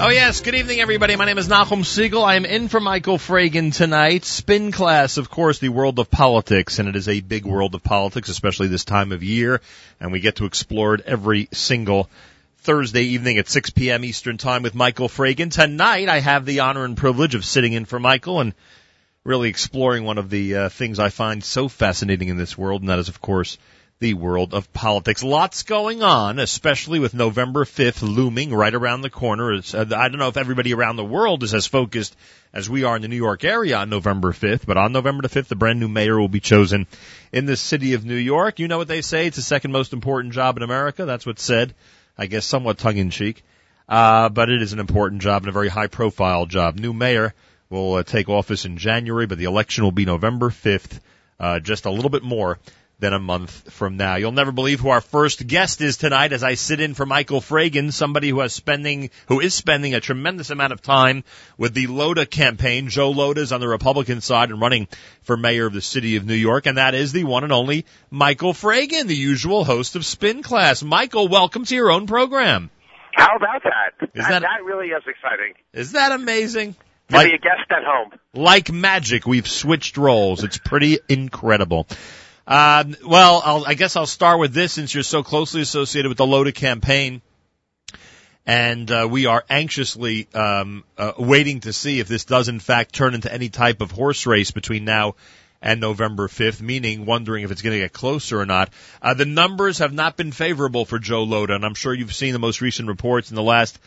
Oh yes, good evening everybody. My name is Nachum Segal. I am in for Michael Fragin tonight. Spin class, of course, the world of politics, and it is a big world of politics, especially this time of year, and we get to explore it every single Thursday evening at 6 p.m. Eastern Time with Michael Fragin. Tonight, I have the honor and privilege of sitting in for Michael and really exploring one of the uh, things I find so fascinating in this world, and that is, of course, the world of politics. Lots going on, especially with November 5th looming right around the corner. Uh, I don't know if everybody around the world is as focused as we are in the New York area on November 5th, but on November the 5th, the brand new mayor will be chosen in the city of New York. You know what they say? It's the second most important job in America. That's what's said, I guess somewhat tongue in cheek. Uh, but it is an important job and a very high profile job. New mayor will uh, take office in January, but the election will be November 5th, uh, just a little bit more than a month from now. You'll never believe who our first guest is tonight as I sit in for Michael Fragin, somebody who has spending, who is spending a tremendous amount of time with the Lhota campaign. Joe Lhota is on the Republican side and running for mayor of the city of New York, and that is the one and only Michael Fragin, the usual host of Spin Class. Michael, welcome to your own program. How about that? Is that, that- that really is exciting. Is that amazing? To Like- be a guest at home. like magic, we've switched roles. It's pretty incredible. Um, well, I'll, I guess I'll start with this since you're so closely associated with the Lhota campaign. And uh, we are anxiously um, uh, waiting to see if this does in fact turn into any type of horse race between now and November 5th, meaning wondering if it's going to get closer or not. Uh, the numbers have not been favorable for Joe Lhota, and I'm sure you've seen the most recent reports in the last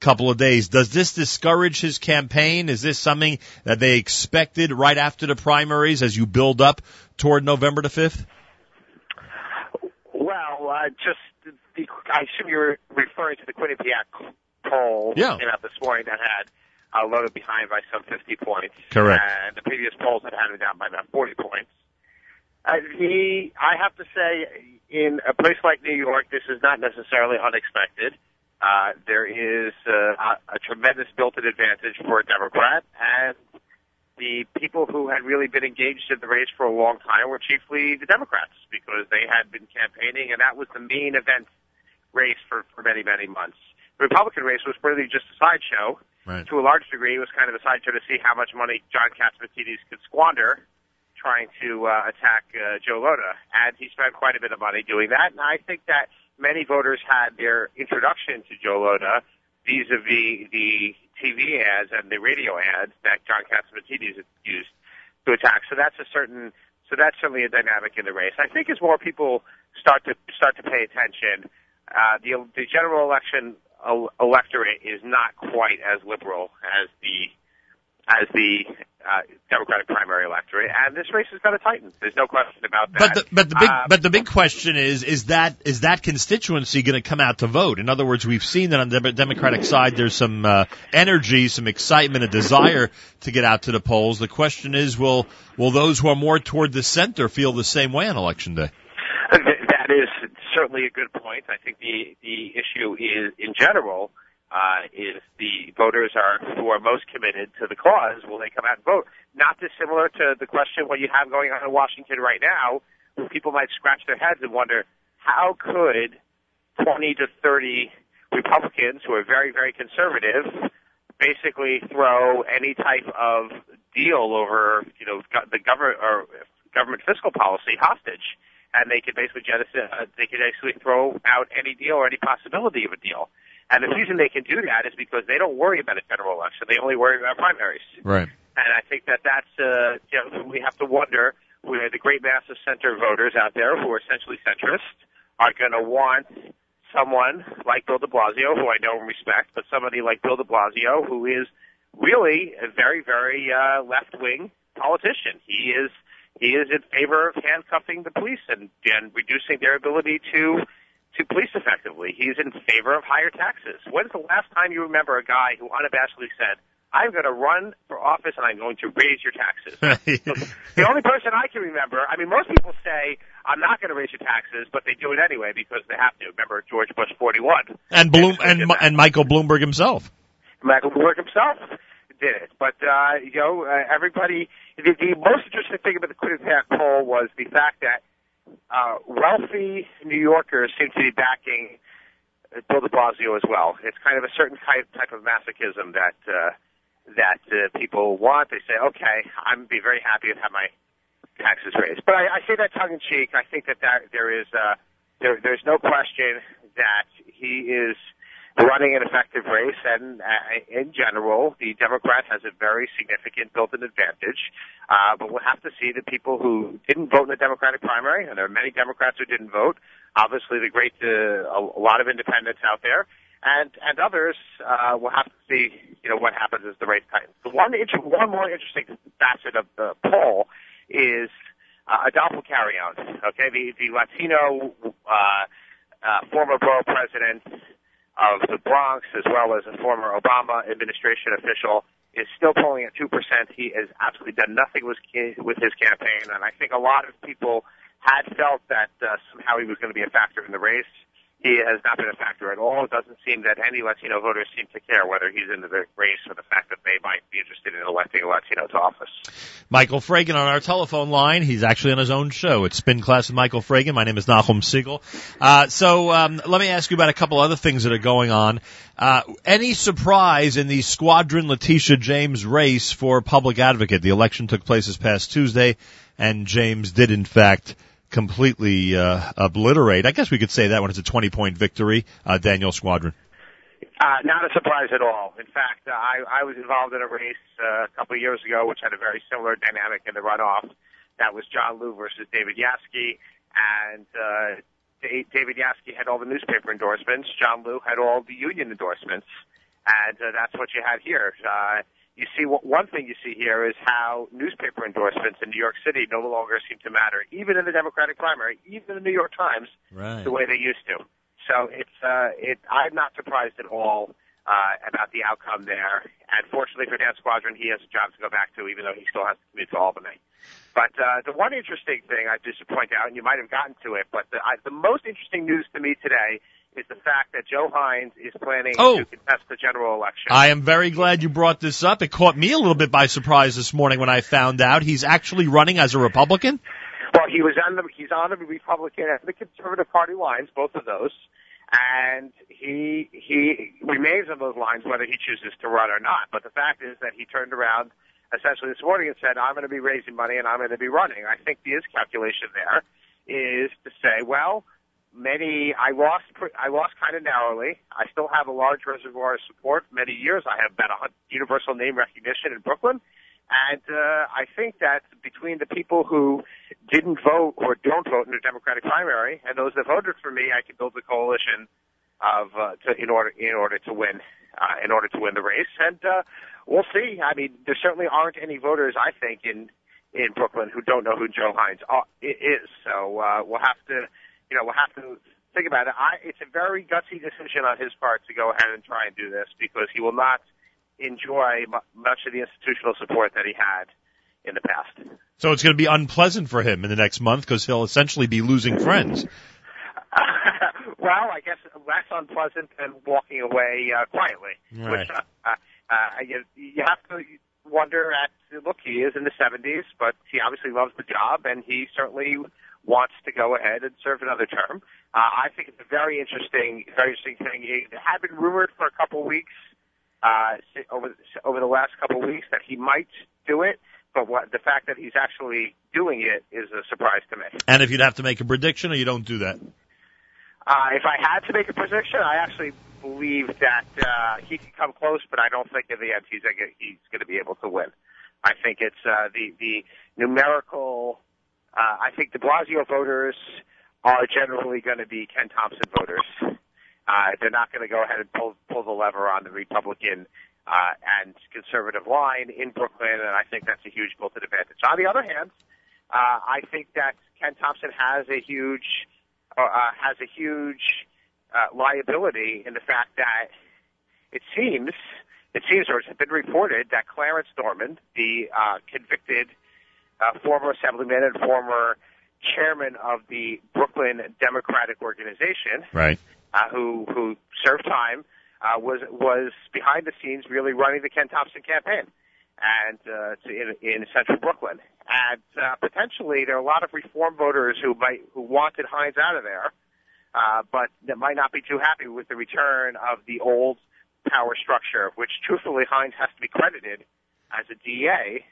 couple of days. Does this discourage his campaign? Is this something that they expected right after the primaries as you build up toward November the 5th? Well, uh, just the, I assume you're referring to the Quinnipiac poll Yeah. came out this morning that had uh, Lhota behind by some 50 points. Correct. And the previous polls had had him down by about 40 points. Uh, he, I have to say, in a place like New York, this is not necessarily unexpected. Uh, there is uh, a, a tremendous built-in advantage for a Democrat, and the people who had really been engaged in the race for a long time were chiefly the Democrats because they had been campaigning, and that was the main event race for, for many, many months. The Republican race was really just a sideshow. Right. To a large degree, it was kind of a sideshow to see how much money John Catsimatidis could squander trying to uh, attack uh, Joe Lhota, and he spent quite a bit of money doing that. And I think that many voters had their introduction to Joe Lhota vis-a-vis the TV ads and the radio ads that John Catsimatidis had used to attack. So that's a certain, so that's certainly a dynamic in the race. I think as more people start to start to pay attention, uh, the the general election electorate is not quite as liberal as the as the uh, Democratic primary electorate, and this race is going to tighten. There's no question about that. But the, but the big Uh, but the big question is is that is that constituency going to come out to vote? In other words, we've seen that on the Democratic side, there's some uh, energy, some excitement, a desire to get out to the polls. The question is, will will those who are more toward the center feel the same way on election day? That is certainly a good point. I think the the issue is, in general, uh, is the voters are who are most committed to the cause. Will they come out and vote? Not dissimilar to the question what you have going on in Washington right now, where people might scratch their heads and wonder how could 20 to 30 Republicans who are very very conservative basically throw any type of deal over you know the government or government fiscal policy hostage and they could basically jettison, uh, they could basically throw out any deal or any possibility of a deal. And the reason they can do that is because they don't worry about a federal election; they only worry about primaries. Right. And I think that that's uh, you know, we have to wonder where the great mass of center voters out there who are essentially centrist are going to want someone like Bill De Blasio, who I know and respect, but somebody like Bill De Blasio who is really a very, very uh, left-wing politician. He is he is in favor of handcuffing the police and, and reducing their ability to to police effectively. He's in favor of higher taxes. When's the last time you remember a guy who unabashedly said, I'm going to run for office and I'm going to raise your taxes? the only person I can remember, I mean, most people say, I'm not going to raise your taxes, but they do it anyway because they have to. Remember George Bush 41? and Bloom and Mi- and Michael Bloomberg himself. Michael Bloomberg himself did it. But, uh, you know, uh, everybody, the, the most interesting thing about the Quinnipiac poll was the fact that uh, wealthy New Yorkers seem to be backing Bill De Blasio as well. It's kind of a certain type type of masochism that uh, that uh, people want. They say, okay, I'm be very happy to have my taxes raised. But I, I say that tongue in cheek. I think that that there is uh, there, there's no question that he is running an effective race, and uh, in general, the Democrat has a very significant built-in advantage. Uh, but we'll have to see the people who didn't vote in the Democratic primary, and there are many Democrats who didn't vote. Obviously, the great uh, a lot of independents out there, and and others. Uh, we'll have to see, you know, what happens as the race tightens. The one inter- one more interesting facet of the poll is uh, Adolfo Carrion. Okay, the the Latino uh, uh, former borough president of the Bronx, as well as a former Obama administration official, is still polling at 2%. He has absolutely done nothing with, with his campaign, and I think a lot of people had felt that uh, somehow he was going to be a factor in the race. He has not been a factor at all. It doesn't seem that any Latino voters seem to care whether he's in the race or the fact that they might be interested in electing a Latino to office. Michael Fragin on our telephone line. He's actually on his own show. It's Spin Class with Michael Fragin. My name is Nachum Segal. Uh, so um, let me ask you about a couple other things that are going on. Uh, any surprise in the Squadron Letitia James race for public advocate? The election took place this past Tuesday, and James did in fact completely uh, obliterate. I guess we could say that when it's a 20 point victory, uh, Daniel Squadron. Uh, not a surprise at all. In fact, uh, I, I was involved in a race uh, a couple of years ago, which had a very similar dynamic in the runoff. That was John Liu versus David Yassky, and uh, David Yassky had all the newspaper endorsements. John Liu had all the union endorsements, and uh, that's what you had here. Uh, you see what one thing you see here is how newspaper endorsements in New York City no longer seem to matter, even in the Democratic primary, even in the New York Times, right. the way they used to. So it's uh, it. I'm not surprised at all uh, about the outcome there. And fortunately for Dan Squadron, he has a job to go back to, even though he still has to commute to Albany. But uh, the one interesting thing I just point out, and you might have gotten to it, but the, I, the most interesting news to me today is the fact that Joe Hynes is planning oh. to contest the general election. I am very glad you brought this up. It caught me a little bit by surprise this morning when I found out he's actually running as a Republican. Well, he was on the he's on the Republican and the Conservative Party lines, both of those, and he he remains on those lines whether he chooses to run or not. But the fact is that he turned around essentially this morning and said, "I'm going to be raising money and I'm going to be running." I think the his calculation there is to say, well many I lost I lost kind of narrowly. I still have a large reservoir of support. Many years I have been a universal name recognition in Brooklyn, and uh, I think that between the people who didn't vote or don't vote in the Democratic primary and those that voted for me, I can build a coalition of uh, to, in order in order to win uh, in order to win the race. And uh, we'll see. I mean, there certainly aren't any voters I think in in Brooklyn who don't know who Joe Hynes is. So uh, we'll have to you know, we'll have to think about it. I, it's a very gutsy decision on his part to go ahead and try and do this because he will not enjoy much of the institutional support that he had in the past. So it's going to be unpleasant for him in the next month because he'll essentially be losing friends. well, I guess less unpleasant than walking away uh, quietly. Right. Which, uh, uh, uh, you, you have to wonder at look, he is in the 70s, but he obviously loves the job, and he certainly wants to go ahead and serve another term. Uh, I think it's a very interesting, very interesting thing. It had been rumored for a couple of weeks uh, over over the last couple of weeks that he might do it, but what the fact that he's actually doing it is a surprise to me. And if you'd have to make a prediction, or you don't do that? Uh, if I had to make a prediction, I actually believe that uh, he can come close, but I don't think in the end he's he's going to be able to win. I think it's uh, the the numerical uh, I think de Blasio voters are generally going to be Ken Thompson voters. Uh, they're not going to go ahead and pull pull the lever on the Republican uh, and conservative line in Brooklyn, and I think that's a huge built-in advantage. On the other hand, uh, I think that Ken Thompson has a huge uh, uh, has a huge uh, liability in the fact that it seems it seems or it's been reported that Clarence Norman, the uh, convicted uh, former assemblyman and former chairman of the Brooklyn Democratic Organization, right? Uh, who who served time, uh, was was behind the scenes really running the Ken Thompson campaign, and uh, in, in central Brooklyn. And uh, potentially there are a lot of reform voters who might who wanted Hynes out of there, uh, but that might not be too happy with the return of the old power structure, which truthfully Hynes has to be credited as a DA.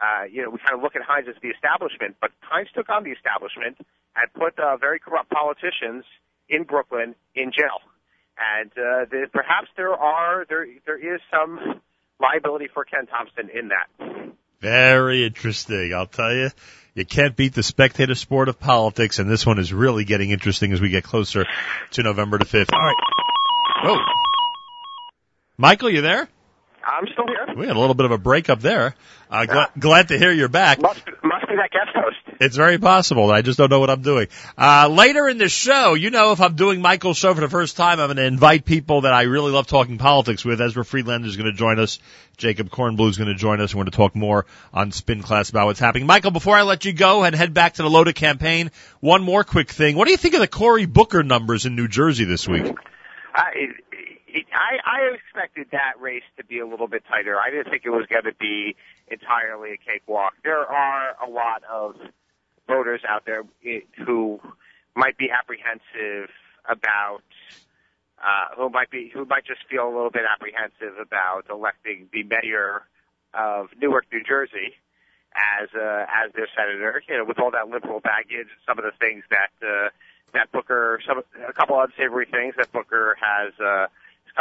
Uh, you know, we kind of look at Hynes as the establishment, but Hynes took on the establishment and put uh, very corrupt politicians in Brooklyn in jail. And uh, the, perhaps there are there there is some liability for Ken Thompson in that. Very interesting. I'll tell you, you can't beat the spectator sport of politics, and this one is really getting interesting as we get closer to November the 5th. All right. Oh. Michael, you there? I'm still here. We had a little bit of a breakup there. Uh, glad, glad to hear you're back. Must, must be that guest host. It's very possible. I just don't know what I'm doing. Uh, later in the show, you know, if I'm doing Michael's show for the first time, I'm going to invite people that I really love talking politics with. Ezra Friedlander is going to join us. Jacob Kornbluh is going to join us. We're going to talk more on Spin Class about what's happening. Michael, before I let you go and head back to the Lhota campaign, one more quick thing. What do you think of the Cory Booker numbers in New Jersey this week? I, I, I expected that race to be a little bit tighter. I didn't think it was going to be entirely a cakewalk. There are a lot of voters out there who might be apprehensive about uh, who might be who might just feel a little bit apprehensive about electing the mayor of Newark, New Jersey, as uh, as their senator. You know, with all that liberal baggage, and some of the things that uh, that Booker, some a couple unsavory things that Booker has. Uh,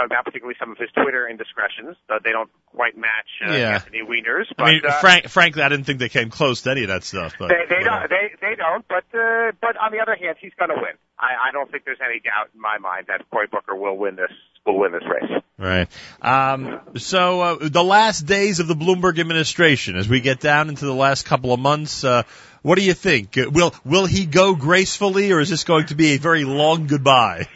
about particularly some of his Twitter indiscretions. Uh, they don't quite match uh, Yeah. Anthony Weiner's. But, I mean, uh, frank, frankly, I didn't think they came close to any of that stuff. But they, they don't. They they don't. But uh, but on the other hand, he's going to win. I, I don't think there's any doubt in my mind that Cory Booker will win this will win this race. Right. Um, so uh, the last days of the Bloomberg administration, as we get down into the last couple of months, uh, what do you think? Uh, Will will he go gracefully, or is this going to be a very long goodbye?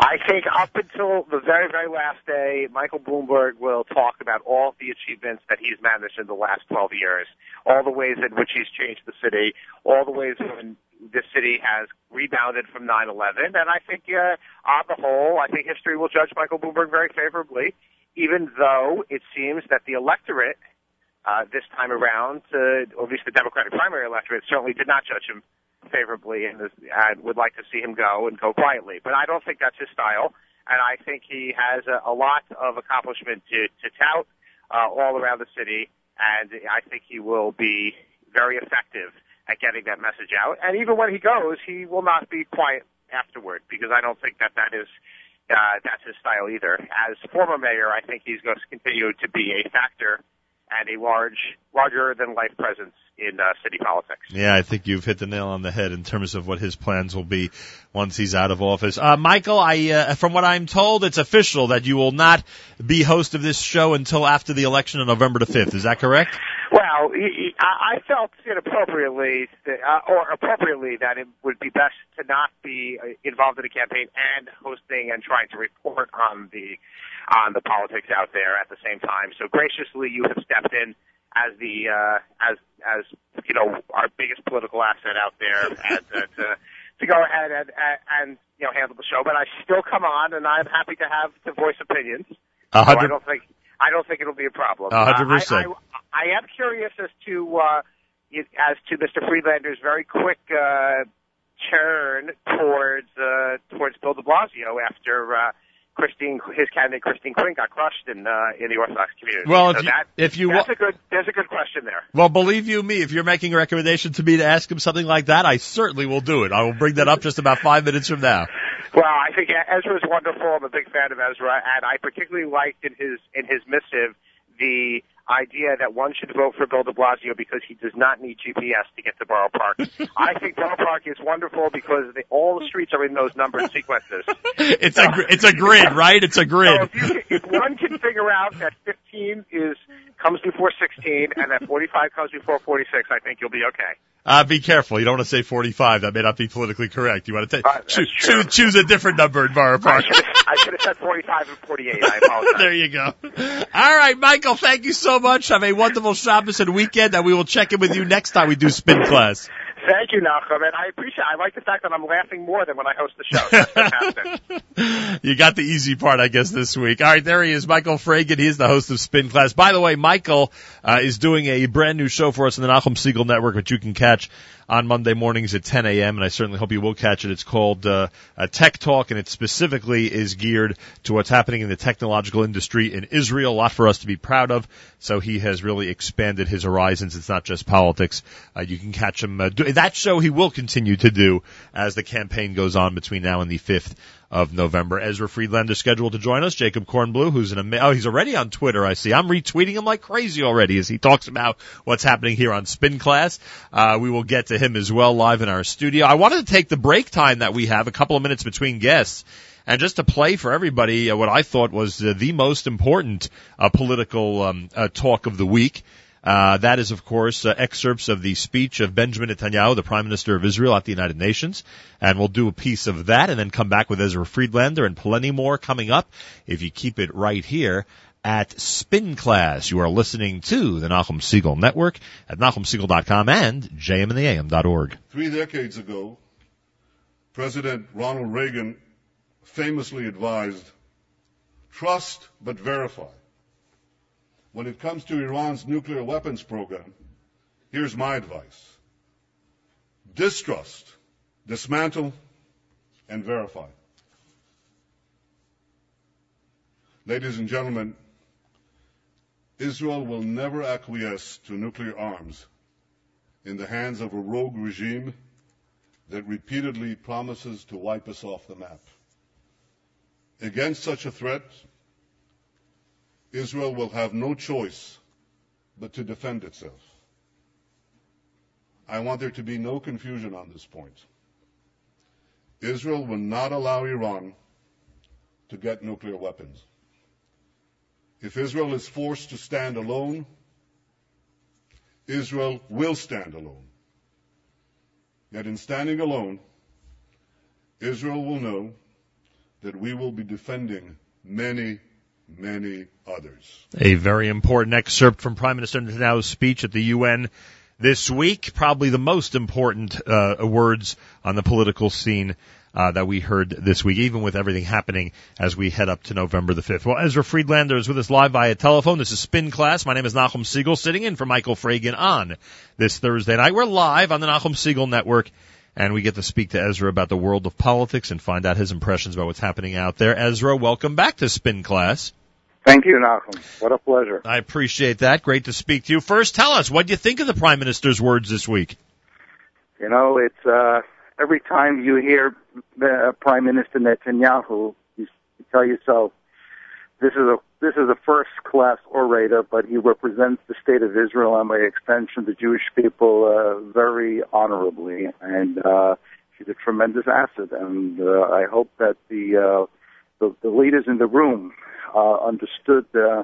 I think up until the very, very last day, Michael Bloomberg will talk about all the achievements that he's managed in the last 12 years, all the ways in which he's changed the city, all the ways in the city has rebounded from 9/11, and I think, uh, on the whole, I think history will judge Michael Bloomberg very favorably, even though it seems that the electorate uh, this time around, uh, or at least the Democratic primary electorate, certainly did not judge him favorably and, and would like to see him go and go quietly. But I don't think that's his style, and I think he has a, a lot of accomplishment to, to tout uh, all around the city, and I think he will be very effective at getting that message out. And even when he goes, he will not be quiet afterward because I don't think that that is uh, that's his style either. As former mayor, I think he's going to continue to be a factor and a large, larger than life presence in uh, city politics. yeah, I think you've hit the nail on the head in terms of what his plans will be once he's out of office. Uh, Michael, I, uh, from what I'm told, it's official that you will not be host of this show until after the election on November the 5th. Is that correct? Well, I I felt inappropriately, uh, or appropriately, that it would be best to not be uh, involved in a campaign and hosting and trying to report on the on the politics out there at the same time. So graciously, you have stepped in as the uh, as as you know our biggest political asset out there, uh, to to go ahead and, and you know handle the show. But I still come on, and I'm happy to have to voice opinions. So I don't think I don't think it'll be a problem. Hundred Uh, I- percent. I, I am curious as to uh, as to Mr. Friedlander's very quick uh, turn towards uh, towards Bill De Blasio after uh, Christine his candidate Christine Quinn got crushed in uh, in the Orthodox community. Well, so if you- that, if you wa- that's a good there's a good question there. Well, believe you me, if you're making a recommendation to me to ask him something like that, I certainly will do it. I will bring that up just about five minutes from now. Well, I think Ezra is wonderful. I'm a big fan of Ezra, and I particularly liked in his in his missive the idea that one should vote for Bill De Blasio because he does not need GPS to get to Borough Park. I think Borough Park is wonderful because they, all the streets are in those numbered sequences. It's a gr- it's a grid, right? It's a So grid. if, you, if one can figure out that 15 is comes before 16 and that 45 comes before 46, I think you'll be okay. Uh, be careful. You don't want to say 45. That may not be politically correct. You want to take, Uh, choose, choose, choose a different number in Borough I Park. should, have, I should have said 45 and 48. I apologize. there you go. All right, Michael, thank you so much. Have a wonderful Shabbos and weekend, and we will check in with you next time we do spin class. Thank you, Nachum, and I appreciate. I like the fact that I'm laughing more than when I host the show. You got the easy part, I guess, this week. All right, there he is, Michael Fragin. He's the host of Spin Class. By the way, Michael uh, is doing a brand new show for us on the Nachum Segal Network, which you can catch on Monday mornings at 10 a.m. and I certainly hope you will catch it. It's called uh, Tech Talk, and it specifically is geared to what's happening in the technological industry in Israel. A lot for us to be proud of. So he has really expanded his horizons. It's not just politics. Uh, you can catch him. Uh, do, that show he will continue to do as the campaign goes on between now and the 5th of November. Ezra Friedlander scheduled to join us. Jacob Kornbluh, who's an oh, he's already on Twitter. I see. I'm retweeting him like crazy already as he talks about what's happening here on Spin Class. Uh, we will get to him as well live in our studio. I wanted to take the break time that we have, a couple of minutes between guests. And just to play for everybody uh, what I thought was uh, the most important uh, political um, uh, talk of the week. Uh, that is, of course, uh, excerpts of the speech of Benjamin Netanyahu, the Prime Minister of Israel at the United Nations. And we'll do a piece of that and then come back with Ezra Friedlander and plenty more coming up if you keep it right here at Spin Class. You are listening to the Nachum Segal Network at NachumSegal.com and jmintheam.org. Three decades ago, President Ronald Reagan famously advised, trust but verify. When it comes to Iran's nuclear weapons program, here's my advice. Distrust, dismantle, and verify. Ladies and gentlemen, Israel will never acquiesce to nuclear arms in the hands of a rogue regime that repeatedly promises to wipe us off the map. Against such a threat, Israel will have no choice but to defend itself. I want there to be no confusion on this point. Israel will not allow Iran to get nuclear weapons. If Israel is forced to stand alone, Israel will stand alone. Yet in standing alone, Israel will know that we will be defending many many others. A very important excerpt from Prime Minister Netanyahu's speech at the UN this week. Probably the most important uh, words on the political scene uh, that we heard this week, even with everything happening as we head up to November the 5th. Well, Ezra Friedlander is with us live via telephone. This is Spin Class. My name is Nachum Segal, sitting in for Michael Fragin on this Thursday night. We're live on the Nachum Segal Network and we get to speak to Ezra about the world of politics and find out his impressions about what's happening out there. Ezra, welcome back to Spin Class. Thank you, Nachum. What a pleasure. I appreciate that. Great to speak to you. First, tell us, what do you think of the Prime Minister's words this week? You know, it's, uh, every time you hear uh, Prime Minister Netanyahu, you, you tell yourself, this is a this is a first class orator, but he represents the state of Israel and by extension the Jewish people uh, very honorably, and uh, he's a tremendous asset. And uh, I hope that the, uh, the the leaders in the room uh, understood uh,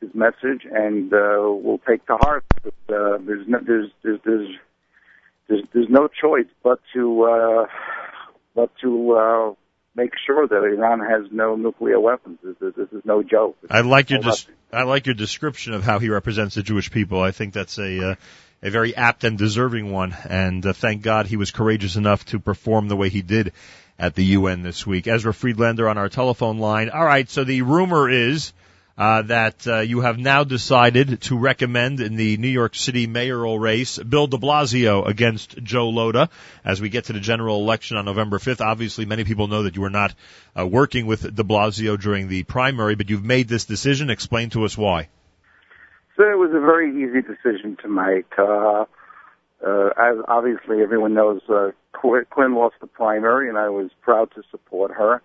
his message and uh, will take to heart that there's no there's there's there's there's, there's no choice but to uh, but to uh, make sure that Iran has no nuclear weapons. This, this, this is no joke. I like your des- I like your description of how he represents the Jewish people. I think that's a uh, a very apt and deserving one. And uh, thank God he was courageous enough to perform the way he did at the UN this week. Ezra Friedlander on our telephone line. All right, so the rumor is uh, that uh, you have now decided to recommend in the New York City mayoral race Bill de Blasio against Joe Lhota as we get to the general election on November 5th. Obviously, many people know that you were not uh, working with de Blasio during the primary, but you've made this decision. Explain to us why. So it was a very easy decision to make. Uh, uh, as obviously everyone knows, uh, Quinn lost the primary, and I was proud to support her.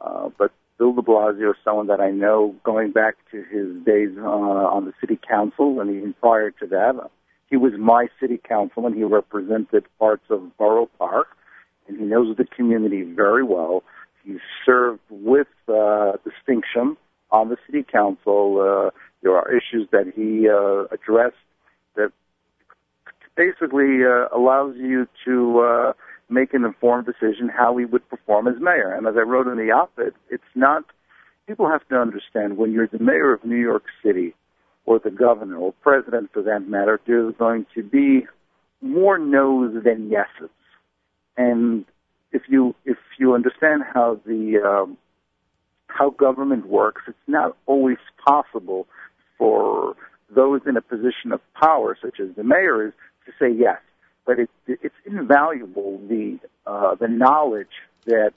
Uh, but Bill de Blasio is someone that I know going back to his days uh, on the city council and even prior to that. He was my city councilman. He represented parts of Borough Park, and he knows the community very well. He served with uh, distinction on the city council. Uh, there are issues that he uh, addressed that basically uh, allows you to uh, make an informed decision how he would perform as mayor. And as I wrote in the op-ed, it's not, people have to understand when you're the mayor of New York City or the governor or president for that matter, there's going to be more no's than yeses. And if you, if you understand how the, um, how government works, it's not always possible for those in a position of power, such as the mayor is, to say yes. But it, it's invaluable the uh, the knowledge that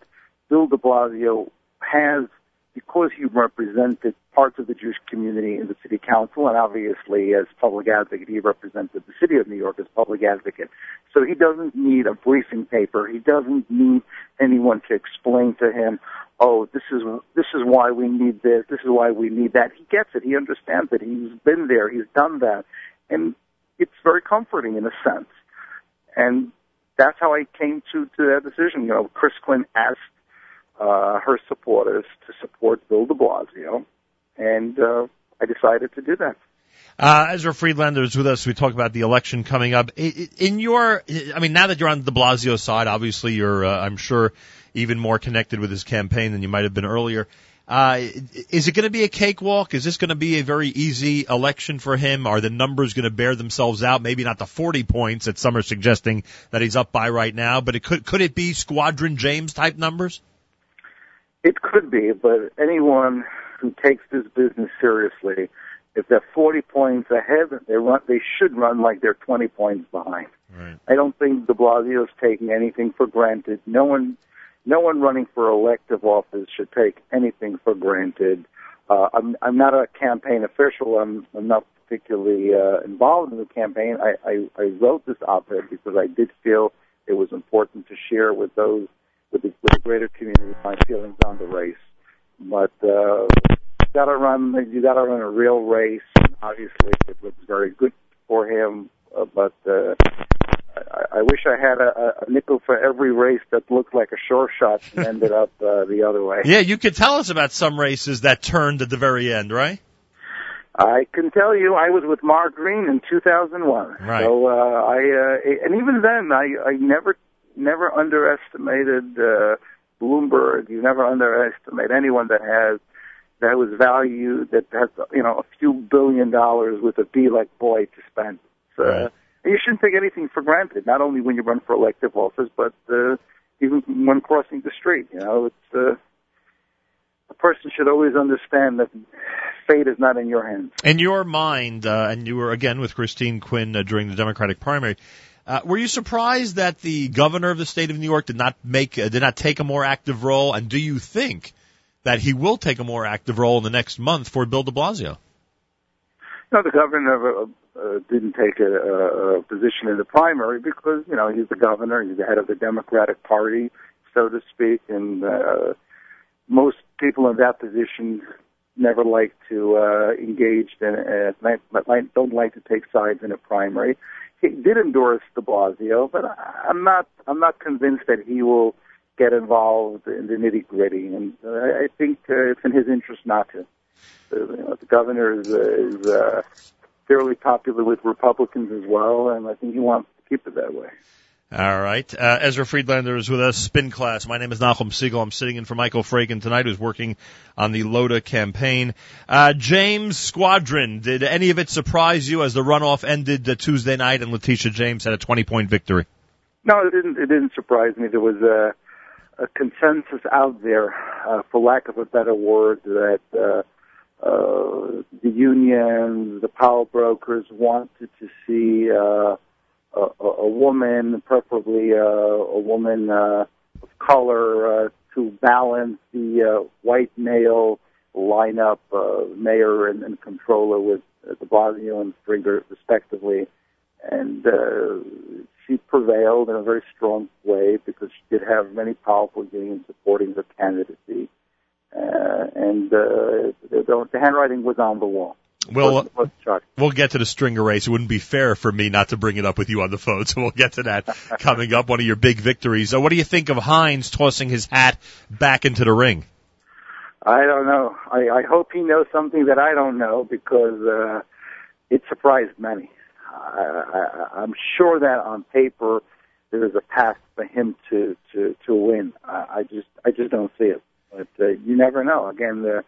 Bill De Blasio has because he represented parts of the Jewish community in the city council, and obviously as public advocate, he represented the city of New York as public advocate. So he doesn't need a briefing paper. He doesn't need anyone to explain to him, oh, this is this is why we need this. This is why we need that. He gets it. He understands it. He's been there. He's done that, and it's very comforting in a sense. And that's how I came to to that decision. You know, Chris Quinn asked uh, her supporters to support Bill de Blasio, and uh, I decided to do that. Uh, Ezra Friedlander is with us. We talk about the election coming up. In your, I mean, now that you're on de Blasio side, obviously you're, uh, I'm sure, even more connected with his campaign than you might have been earlier. Uh, is it going to be a cakewalk? Is this going to be a very easy election for him? Are the numbers going to bear themselves out? Maybe not the 40 points that some are suggesting that he's up by right now, but it could, could it be Squadron James type numbers? It could be, but anyone who takes this business seriously, if they're 40 points ahead, they run. They should run like they're 20 points behind. Right. I don't think De Blasio is taking anything for granted. No one, no one running for elective office should take anything for granted. Uh, I'm, I'm not a campaign official. I'm, I'm not particularly uh, involved in the campaign. I, I, I wrote this op-ed because I did feel it was important to share with those with the, with the greater community my feelings on the race. But uh, you got to run. You got to run a real race. Obviously, it looks very good for him. Uh, but uh, I, I wish I had a, a nickel for every race that looked like a sure shot and ended up uh, the other way. Yeah, you could tell us about some races that turned at the very end, right? I can tell you, I was with Mark Green in 2001. Right. So uh, I, uh, and even then, I, I never never underestimated uh, Bloomberg. You never underestimate anyone that has that was valued that has you know a few billion dollars with a B like boy to spend. So, Right. and you shouldn't take anything for granted. Not only when you run for elective office, but uh, even when crossing the street. You know, it's uh, a person should always understand that fate is not in your hands. In your mind, uh, and you were again with Christine Quinn uh, during the Democratic primary. Uh, were you surprised that the governor of the state of New York did not make, uh, did not take a more active role? And do you think that he will take a more active role in the next month for Bill De Blasio? No, the governor uh, uh, didn't take a, a, a position in the primary because you know he's the governor, he's the head of the Democratic Party, so to speak, and uh, most people in that position never like to uh, engage in, uh, don't like to take sides in a primary. He did endorse De Blasio, but I'm not I'm not convinced that he will get involved in the nitty gritty, and uh, I think uh, it's in his interest not to. Uh, you know, the governor is, uh, is uh, fairly popular with Republicans as well, and I think he wants to keep it that way. All right. Uh, Ezra Friedlander is with us, spin class. My name is Nachum Segal. I'm sitting in for Michael Fragin tonight, who's working on the Lhota campaign. Uh, James Squadron, did any of it surprise you as the runoff ended uh, Tuesday night and Letitia James had a 20 point victory? No, it didn't. It didn't surprise me. There was a, a consensus out there, uh, for lack of a better word, that uh, uh, the unions, the power brokers wanted to see. Uh, a, a woman, preferably uh, a woman uh, of color, uh, to balance the uh, white male lineup, uh, mayor and, and controller with uh, De Blasio and Stringer, respectively. And uh, she prevailed in a very strong way because she did have many powerful unions supporting her candidacy. Uh, and uh, the, the handwriting was on the wall. Well, we'll get to the Stringer race. It wouldn't be fair for me not to bring it up with you on the phone, so we'll get to that coming up. One of your big victories. Uh, what do you think of Hynes tossing his hat back into the ring? I don't know. I, I hope he knows something that I don't know because uh, it surprised many. I, I, I'm sure that on paper there is a path for him to to to win. I, I just I just don't see it. But uh, you never know. Again, the,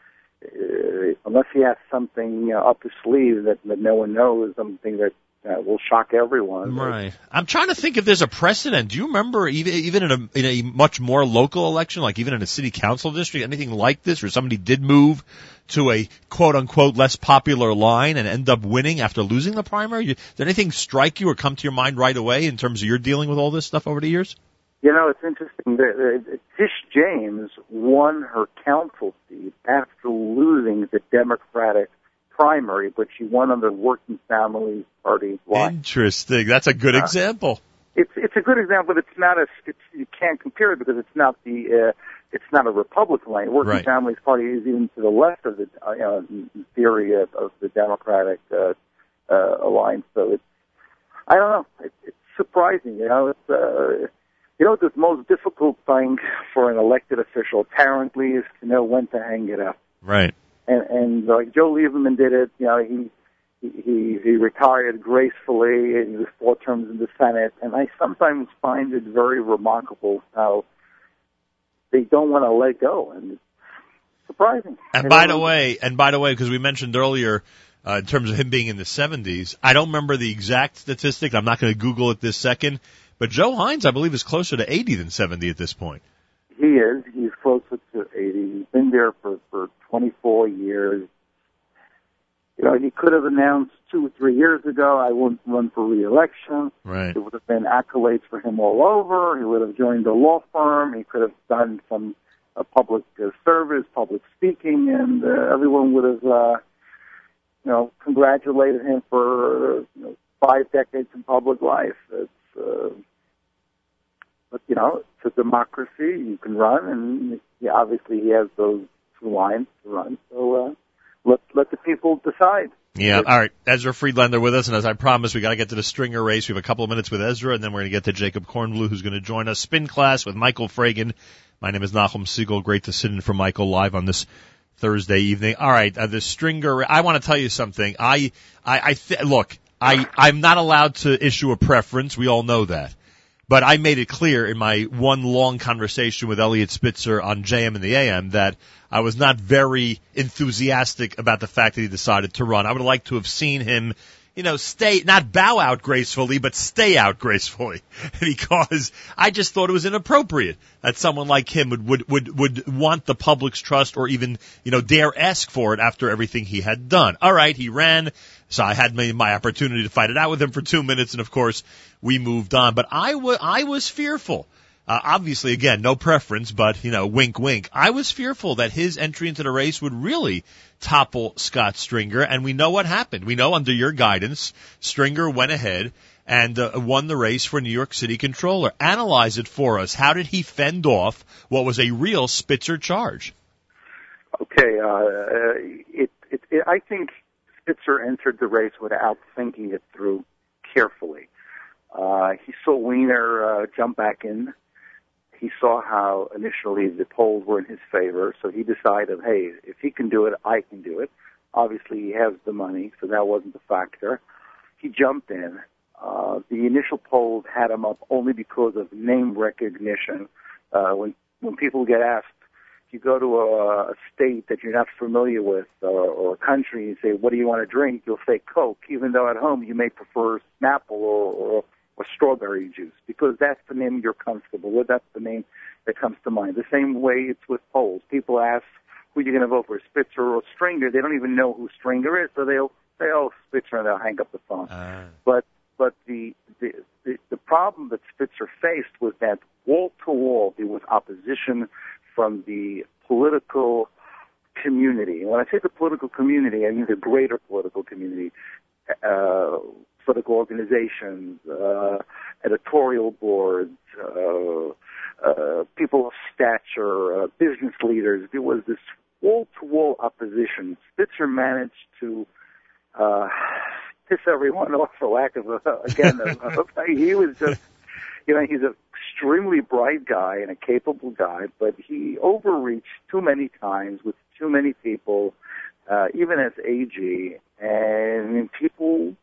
uh, unless he has something you know, up his sleeve that, that no one knows, something that that will shock everyone. Right. I'm trying to think if there's a precedent. Do you remember even even in a in a much more local election, like even in a city council district, anything like this, where somebody did move to a quote unquote less popular line and end up winning after losing the primary? Did anything strike you or come to your mind right away in terms of your dealing with all this stuff over the years? You know, it's interesting. Tish James won her council seat after losing the Democratic primary, but she won on the Working Families Party line. Interesting. That's a good uh, example. It's it's a good example, but it's not a. It's, you can't compare it because it's not the. Uh, it's not a Republican line. Working right. Families Party is even to the left of the uh, you know, theory of, of the Democratic uh, uh, alliance. So it's. I don't know. It, it's surprising. You know, it's. Uh, you know, the most difficult thing for an elected official apparently is to know when to hang it up. Right and and like Joe Lieberman did it. You know, he he he retired gracefully, and he was four terms in the Senate. And I sometimes find it very remarkable how they don't want to let go, and it's surprising. And by the way, and by the way, because we mentioned earlier. Uh, in terms of him being in the 70s, I don't remember the exact statistic. I'm not going to Google it this second, but Joe Hynes, I believe, is closer to 80 than 70 at this point. He is. He's closer to 80. He's been there for, for 24 years. You know, he could have announced two or three years ago, I wouldn't run for reelection. Right. It would have been accolades for him all over. He would have joined a law firm. He could have done some uh, public uh, service, public speaking, and uh, everyone would have, uh, you know, congratulated him for uh, you know, five decades in public life. It's, uh, but you know, it's a democracy. You can run, and yeah, obviously he has those two lines to run. So uh, let let the people decide. Yeah. All right. Ezra Friedlander with us, and as I promised, we got to get to the Stringer race. We have a couple of minutes with Ezra, and then we're going to get to Jacob Kornbluh, who's going to join us. Spin class with Michael Fragin. My name is Nachum Segal. Great to sit in for Michael live on this Thursday evening. All right. Uh, the stringer. I want to tell you something. I I, I th- look. I I'm not allowed to issue a preference. We all know that. But I made it clear in my one long conversation with Eliot Spitzer on JM in the AM that I was not very enthusiastic about the fact that he decided to run. I would like to have seen him, you know, stay, not bow out gracefully, but stay out gracefully because I just thought it was inappropriate that someone like him would, would, would, would want the public's trust or even, you know, dare ask for it after everything he had done. All right. He ran. So I had my, my opportunity to fight it out with him for two minutes, and of course we moved on. But I, w- I was fearful. Uh, obviously, again, no preference, but you know, wink, wink. I was fearful that his entry into the race would really topple Scott Stringer, and we know what happened. We know under your guidance, Stringer went ahead and uh, won the race for New York City Controller. Analyze it for us. How did he fend off what was a real Spitzer charge? Okay, uh, it, it, it, I think Spitzer entered the race without thinking it through carefully. Uh, he saw Weiner uh, jump back in. He saw how initially the polls were in his favor, so he decided, hey, if he can do it, I can do it. Obviously, he has the money, so that wasn't a factor. He jumped in. Uh, the initial polls had him up only because of name recognition. Uh, when when people get asked you go to a, a state that you're not familiar with or, or a country and say, what do you want to drink? You'll say Coke, even though at home you may prefer Snapple or, or, or strawberry juice because that's the name you're comfortable with. That's the name that comes to mind. The same way it's with polls. People ask, who you're going to vote for, Spitzer or Stringer? They don't even know who Stringer is, so they'll say, oh, Spitzer, and they'll hang up the phone. Uh. But but the, the the the problem that Spitzer faced was that wall to wall there was opposition from the political community. And when I say the political community, I mean the greater political community, uh, political organizations, uh, editorial boards, uh, uh, people of stature, uh, business leaders. There was this wall-to-wall opposition. Spitzer managed to uh, piss everyone off, for lack of a, again, he was just, you know, he's a extremely bright guy and a capable guy, but he overreached too many times with too many people, uh, even as AG, and people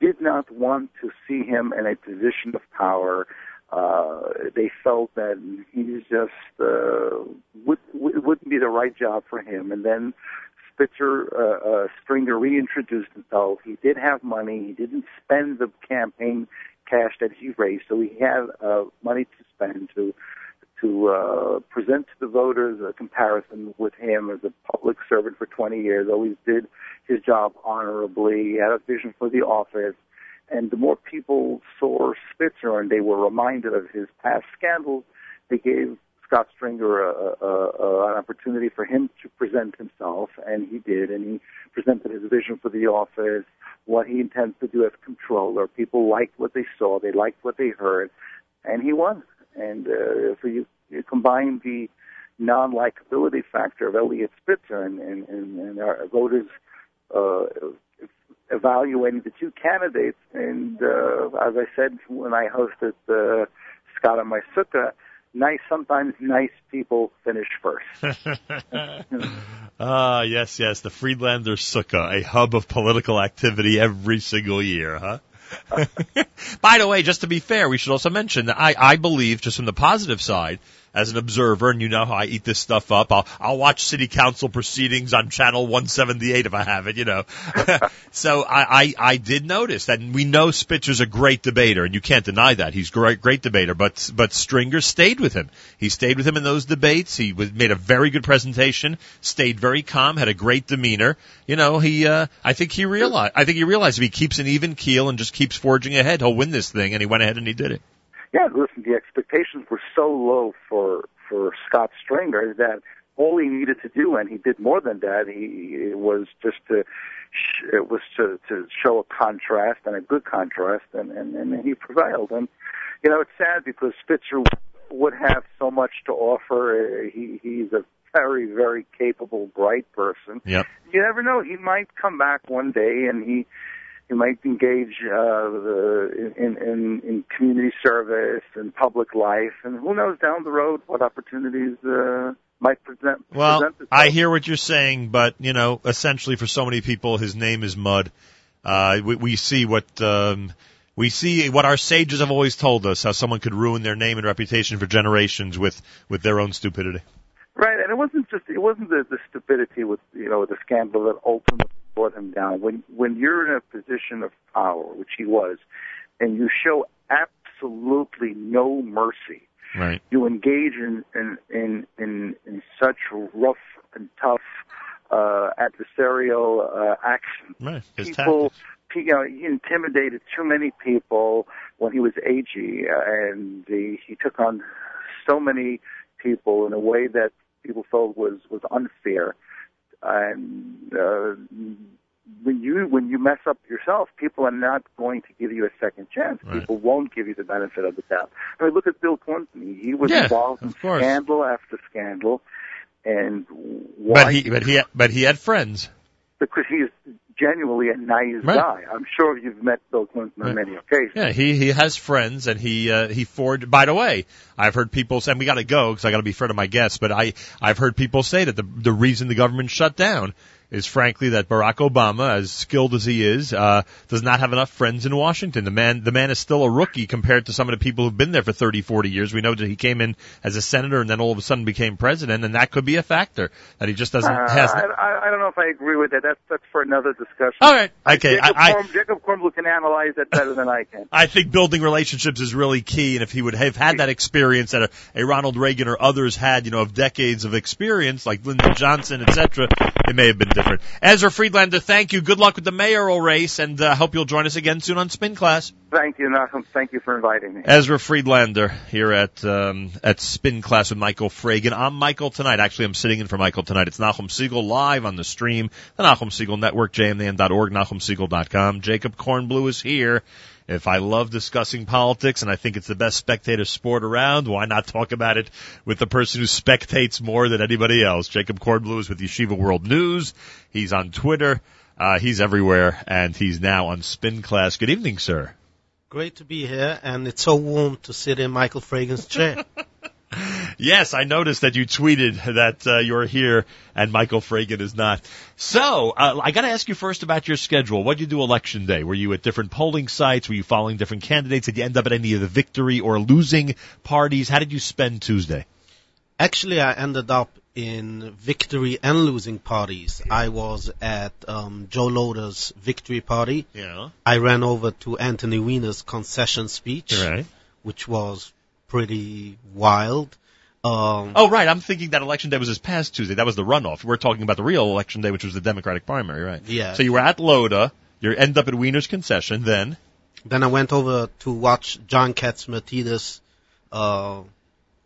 did not want to see him in a position of power. Uh, they felt that he's just uh, would, wouldn't be the right job for him, and then Spitzer uh, uh, Stringer reintroduced himself. He did have money. He didn't spend the campaign cash that he raised, so he had uh, money to spend to to uh, present to the voters a comparison with him as a public servant for 20 years. Always did his job honorably. He had a vision for the office. And the more people saw Spitzer and they were reminded of his past scandals, they gave Scott Stringer a, a, a, an opportunity for him to present himself, and he did. And he presented his vision for the office, what he intends to do as controller. People liked what they saw, they liked what they heard, and he won. And uh, so you, you combine the non-likability factor of Eliot Spitzer and, and, and, and our voters uh, evaluating the two candidates. And uh, as I said when I hosted uh, Scott on my sukkah, nice sometimes nice people finish first. Ah, uh, yes, yes, the Friedlander Sukkah, a hub of political activity every single year, huh? By the way, just to be fair, we should also mention that I, I believe, just from the positive side, as an observer, and you know how I eat this stuff up. I'll I'll watch city council proceedings on channel 178 if I have it, you know. so I, I I did notice that we know Spitzer's a great debater, and you can't deny that he's great great debater. But but Stringer stayed with him. He stayed with him in those debates. He was, made a very good presentation, stayed very calm, had a great demeanor. You know, he uh, I think he realized I think he realized if he keeps an even keel and just keeps forging ahead, he'll win this thing. And he went ahead and he did it yeah, listen, the expectations were so low for for Scott Stringer that all he needed to do, and he did more than that. He it was just to it was to to show a contrast and a good contrast, and and, and he prevailed. And you know, it's sad because Spitzer would have so much to offer. He he's a very very capable, bright person. Yep. You never know; he might come back one day, and he he might engage uh, in, in, in community service and public life, and who knows down the road what opportunities uh, might present. Well, present I hear what you're saying, but you know, essentially for so many people, his name is mud. Uh, we, we see what um, we see what our sages have always told us: how someone could ruin their name and reputation for generations with with their own stupidity. Right, and it wasn't just it wasn't the, the stupidity with you know the scandal that ultimately brought him down. When when you're in a position of power, which he was, and you show absolutely no mercy, right? You engage in in in in, in such rough and tough uh, adversarial uh, action. Right. People, you know, he intimidated too many people when he was AG, uh, and the, he took on so many people in a way that people felt was was unfair and uh, when you when you mess up yourself, people are not going to give you a second chance. Right. People won't give you the benefit of the doubt. I mean, look at Bill Clinton. He was yeah, involved in course. scandal after scandal, and why? But he but he but he had friends because he's genuinely a nice right. guy. I'm sure you've met Bill Clinton on right. many occasions. Yeah, he he has friends, and he uh, he forged. By the way, I've heard people say, and we got to go because I got to be fair to my guests. But I I've heard people say that the the reason the government shut down is frankly that Barack Obama, as skilled as he is, uh, does not have enough friends in Washington. The man, the man is still a rookie compared to some of the people who've been there for 30, 40 years. We know that he came in as a senator and then all of a sudden became president, and that could be a factor that he just doesn't Uh, has. I, I, I don't know if I agree with that. That's that's for another discussion. All right, okay. Jacob, I, I, Jacob can analyze that better than I can. I think building relationships is really key, and if he would have had that experience that a, a Ronald Reagan or others had, you know, of decades of experience, like Lyndon Johnson, etc., it may have been different. Ezra Friedlander, thank you. Good luck with the mayoral race, and uh, hope you'll join us again soon on Spin Class. Thank you, Nachum. Thank you for inviting me. Ezra Friedlander here at um, at Spin Class with Michael Fragin. I'm Michael tonight. Actually, I'm sitting in for Michael tonight. It's Nachum Segal live on the stream, the Nachum Segal Network, jmn.org, NachumSegal.com. Jacob Kornbluh is here. If I love discussing politics and I think it's the best spectator sport around, why not talk about it with the person who spectates more than anybody else? Jacob Kornbluh is with Yeshiva World News. He's on Twitter. Uh, he's everywhere and he's now on Spin Class. Good evening, sir. Great to be here, and it's so warm to sit in Michael Fragin's chair. Yes, I noticed that you tweeted that uh, you're here and Michael Fragin is not. So, uh, I got to ask you first about your schedule. What did you do election day? Were you at different polling sites? Were you following different candidates? Did you end up at any of the victory or losing parties? How did you spend Tuesday? Actually, I ended up in victory and losing parties. I was at um, Joe Lhota's victory party. Yeah. I ran over to Anthony Weiner's concession speech, Right. which was pretty wild. Um, Oh, right. I'm thinking that election day was this past Tuesday. That was the runoff. We're talking about the real election day, which was the Democratic primary, right? Yeah. So you were at Lhota. You end up at Weiner's concession. Then Then I went over to watch John Catsimatidis uh,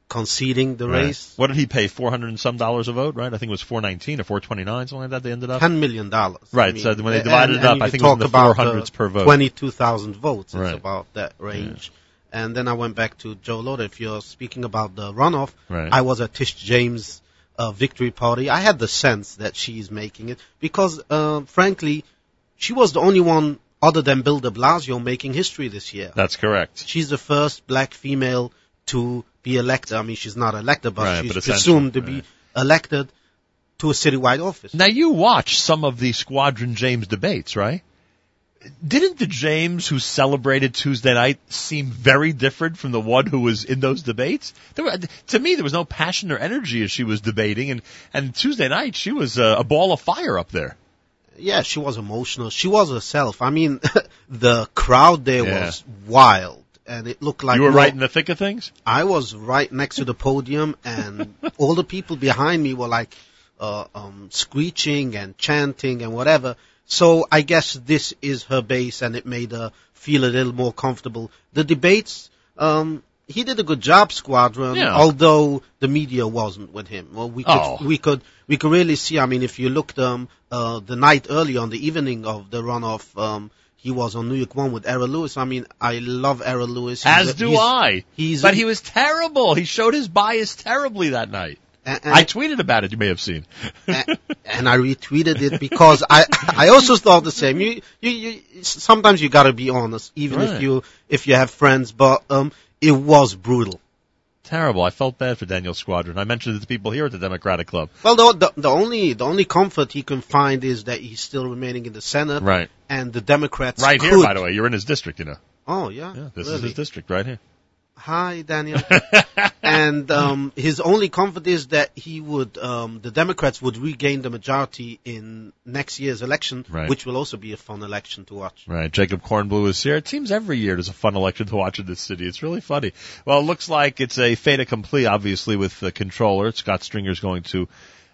conceding the race. What did he pay? Four hundred and some dollars a vote, right? I think it was four nineteen or four twenty nine, something like that. They ended up. Ten million dollars. Right, so when they divided it up, I think it was in the 400s per vote. Twenty-two thousand votes. It's Right. about that range. And then I went back to Joe Lhota. If you're speaking about the runoff, Right. I was at Tish James' uh, victory party. I had the sense that she's making it because, uh, frankly, she was the only one other than Bill De Blasio making history this year. That's correct. She's the first black female to be elected. I mean, she's not elected, but Right, she's but presumed to be right. elected to a citywide office. Now you watched some of the Squadron James debates, right? Didn't the James who celebrated Tuesday night seem very different from the one who was in those debates? There were, to me, there was no passion or energy as she was debating, and and Tuesday night she was a, a ball of fire up there. Yeah, she was emotional. She was herself. I mean, the crowd there Yeah. was wild, and it looked like you were more- right in the thick of things. I was right next to the podium, and all the people behind me were like uh, um, screeching and chanting and whatever. So I guess this is her base, and it made her feel a little more comfortable. The debates, um, he did a good job, Squadron. Yeah. Although the media wasn't with him. Well, we could Oh. we could we could really see. I mean, if you looked um uh the night earlier on the evening of the runoff, um. He was on New York One with Errol Louis. I mean, I love Errol Louis. He's As a- do he's- I. He's But a- he was terrible. He showed his bias terribly that night. And- and- I tweeted about it. You may have seen. and, and I retweeted it because I I also thought the same. You you, you sometimes you got to be honest, even Right. if you if you have friends. But um, it was brutal. Terrible. I felt bad for Daniel Squadron. I mentioned it to people here at the Democratic Club. Well, the, the the only the only comfort he can find is that he's still remaining in the Senate, Right. and the Democrats Right could, here, by the way. You're in his district, you know. Oh yeah, Yeah, this is his district right here. Hi, Daniel. and um, his only comfort is that he would, um, the Democrats would regain the majority in next year's election, Right. which will also be a fun election to watch. Right. Jacob Kornbluh is here. It seems every year there's a fun election to watch in this city. It's really funny. Well, it looks like it's a fait accompli, obviously, with the controller. Scott Stringer's going to.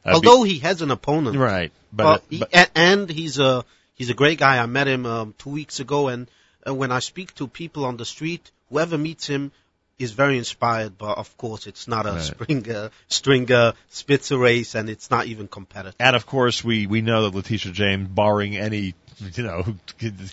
Uh, Although he has an opponent, right, but, uh, he- but and he's a he's a great guy. I met him um, two weeks ago, and uh, when I speak to people on the street, whoever meets him is very inspired. But of course, it's not a Right. Springer Stringer Spitzer race, and it's not even competitive. and of course we we know that Letitia James, barring any you know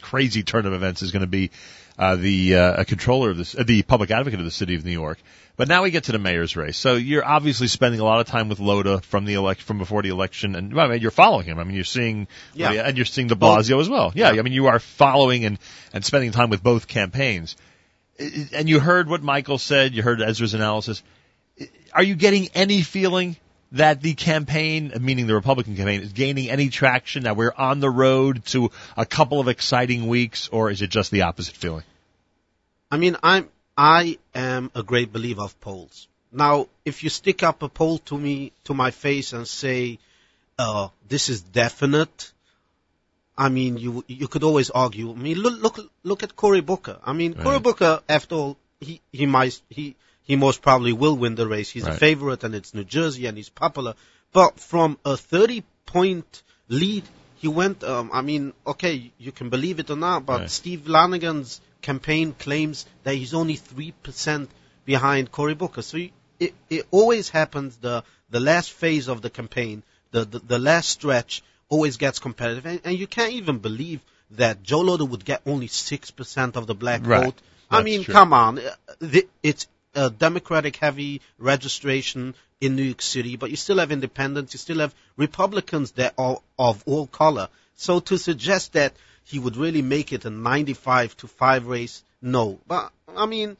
crazy turn of events, is going to be uh, the uh, a controller of this, uh, the public advocate of the city of New York. But now we get to the mayor's race. So you're obviously spending a lot of time with Lhota from the elect from before the election, and well, I mean, you're following him. I mean, you're seeing Yeah. and you're seeing De Blasio as well. Yeah, Yeah. I mean, you are following and and spending time with both campaigns. And you heard what Michael said. You heard Ezra's analysis. Are you getting any feeling that the campaign, meaning the Republican campaign, is gaining any traction? That we're on the road to a couple of exciting weeks, or is it just the opposite feeling? I mean, I'm I am a great believer of polls. Now, if you stick up a poll to me to my face and say, uh, "This is definite," I mean, you you could always argue. I mean, look look look at Cory Booker. I mean, Cory Booker, after all, he he might he he most probably will win the race. He's Right. a favorite, and it's New Jersey, and he's popular. But from a 30 point lead, he went. Um, I mean, okay, you can believe it or not, but Right. Steve Lonegan's campaign claims that he's only three percent behind Cory Booker. So you- it it always happens. The the last phase of the campaign, the the, the last stretch, always gets competitive, and, and you can't even believe that Joe Lhota would get only six percent of the black Right. vote. I mean, true. come on, Uh, it's a Democratic heavy registration in New York City, but you still have independents, you still have Republicans that are of all color. So to suggest that he would really make it a 95 to 5 race, no. But, I mean,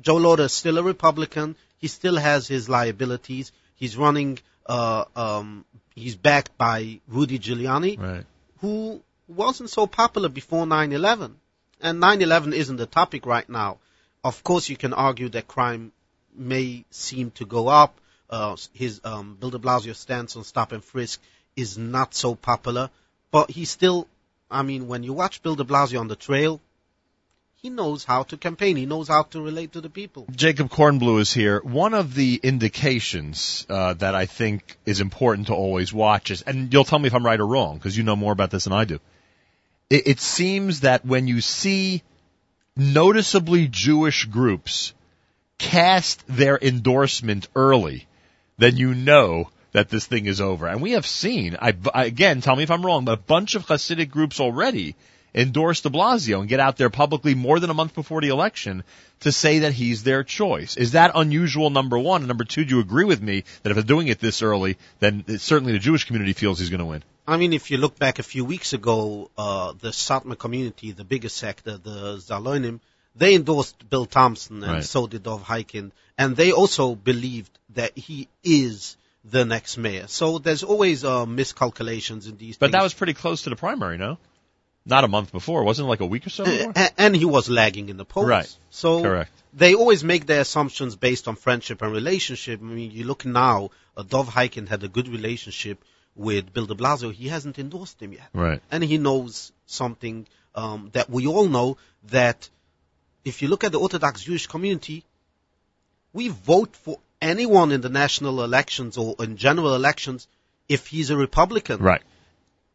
Joe Lhota is still a Republican. He still has his liabilities. He's running, uh, um, he's backed by Rudy Giuliani Right. who wasn't so popular before 9/11, and 9/11 isn't the topic right now. Of course, you can argue that crime may seem to go up. uh, his um, Bill de Blasio stance on stop and frisk is not so popular, but he still, I mean, when you watch Bill de Blasio on the trail, he knows how to campaign. He knows how to relate to the people. Jacob Kornbluh is here. One of the indications uh, that I think is important to always watch is, and you'll tell me if I'm right or wrong because you know more about this than I do. It, it seems that when you see noticeably Jewish groups cast their endorsement early, then you know that this thing is over. And we have seen, I, again, tell me if I'm wrong, but a bunch of Hasidic groups already endorse de Blasio and get out there publicly more than a month before the election to say that he's their choice. Is that unusual, number one? And number two, do you agree with me that if they're doing it this early, then certainly the Jewish community feels he's going to win? I mean, if you look back a few weeks ago, uh, the Satmar community, the biggest sector, the Zalonim, they endorsed Bill Thompson, and Right. so did Dov Hikind, and they also believed that he is the next mayor. So there's always uh, miscalculations in these But things. that was pretty close to the primary, no? Not a month before. Wasn't it like a week or so before? And he was lagging in the polls. Right. So Correct. they always make their assumptions based on friendship and relationship. I mean, you look now, Dov Hikind had a good relationship with Bill de Blasio. He hasn't endorsed him yet. Right. And he knows something um, that we all know that if you look at the Orthodox Jewish community, we vote for anyone in the national elections or in general elections if he's a Republican Right.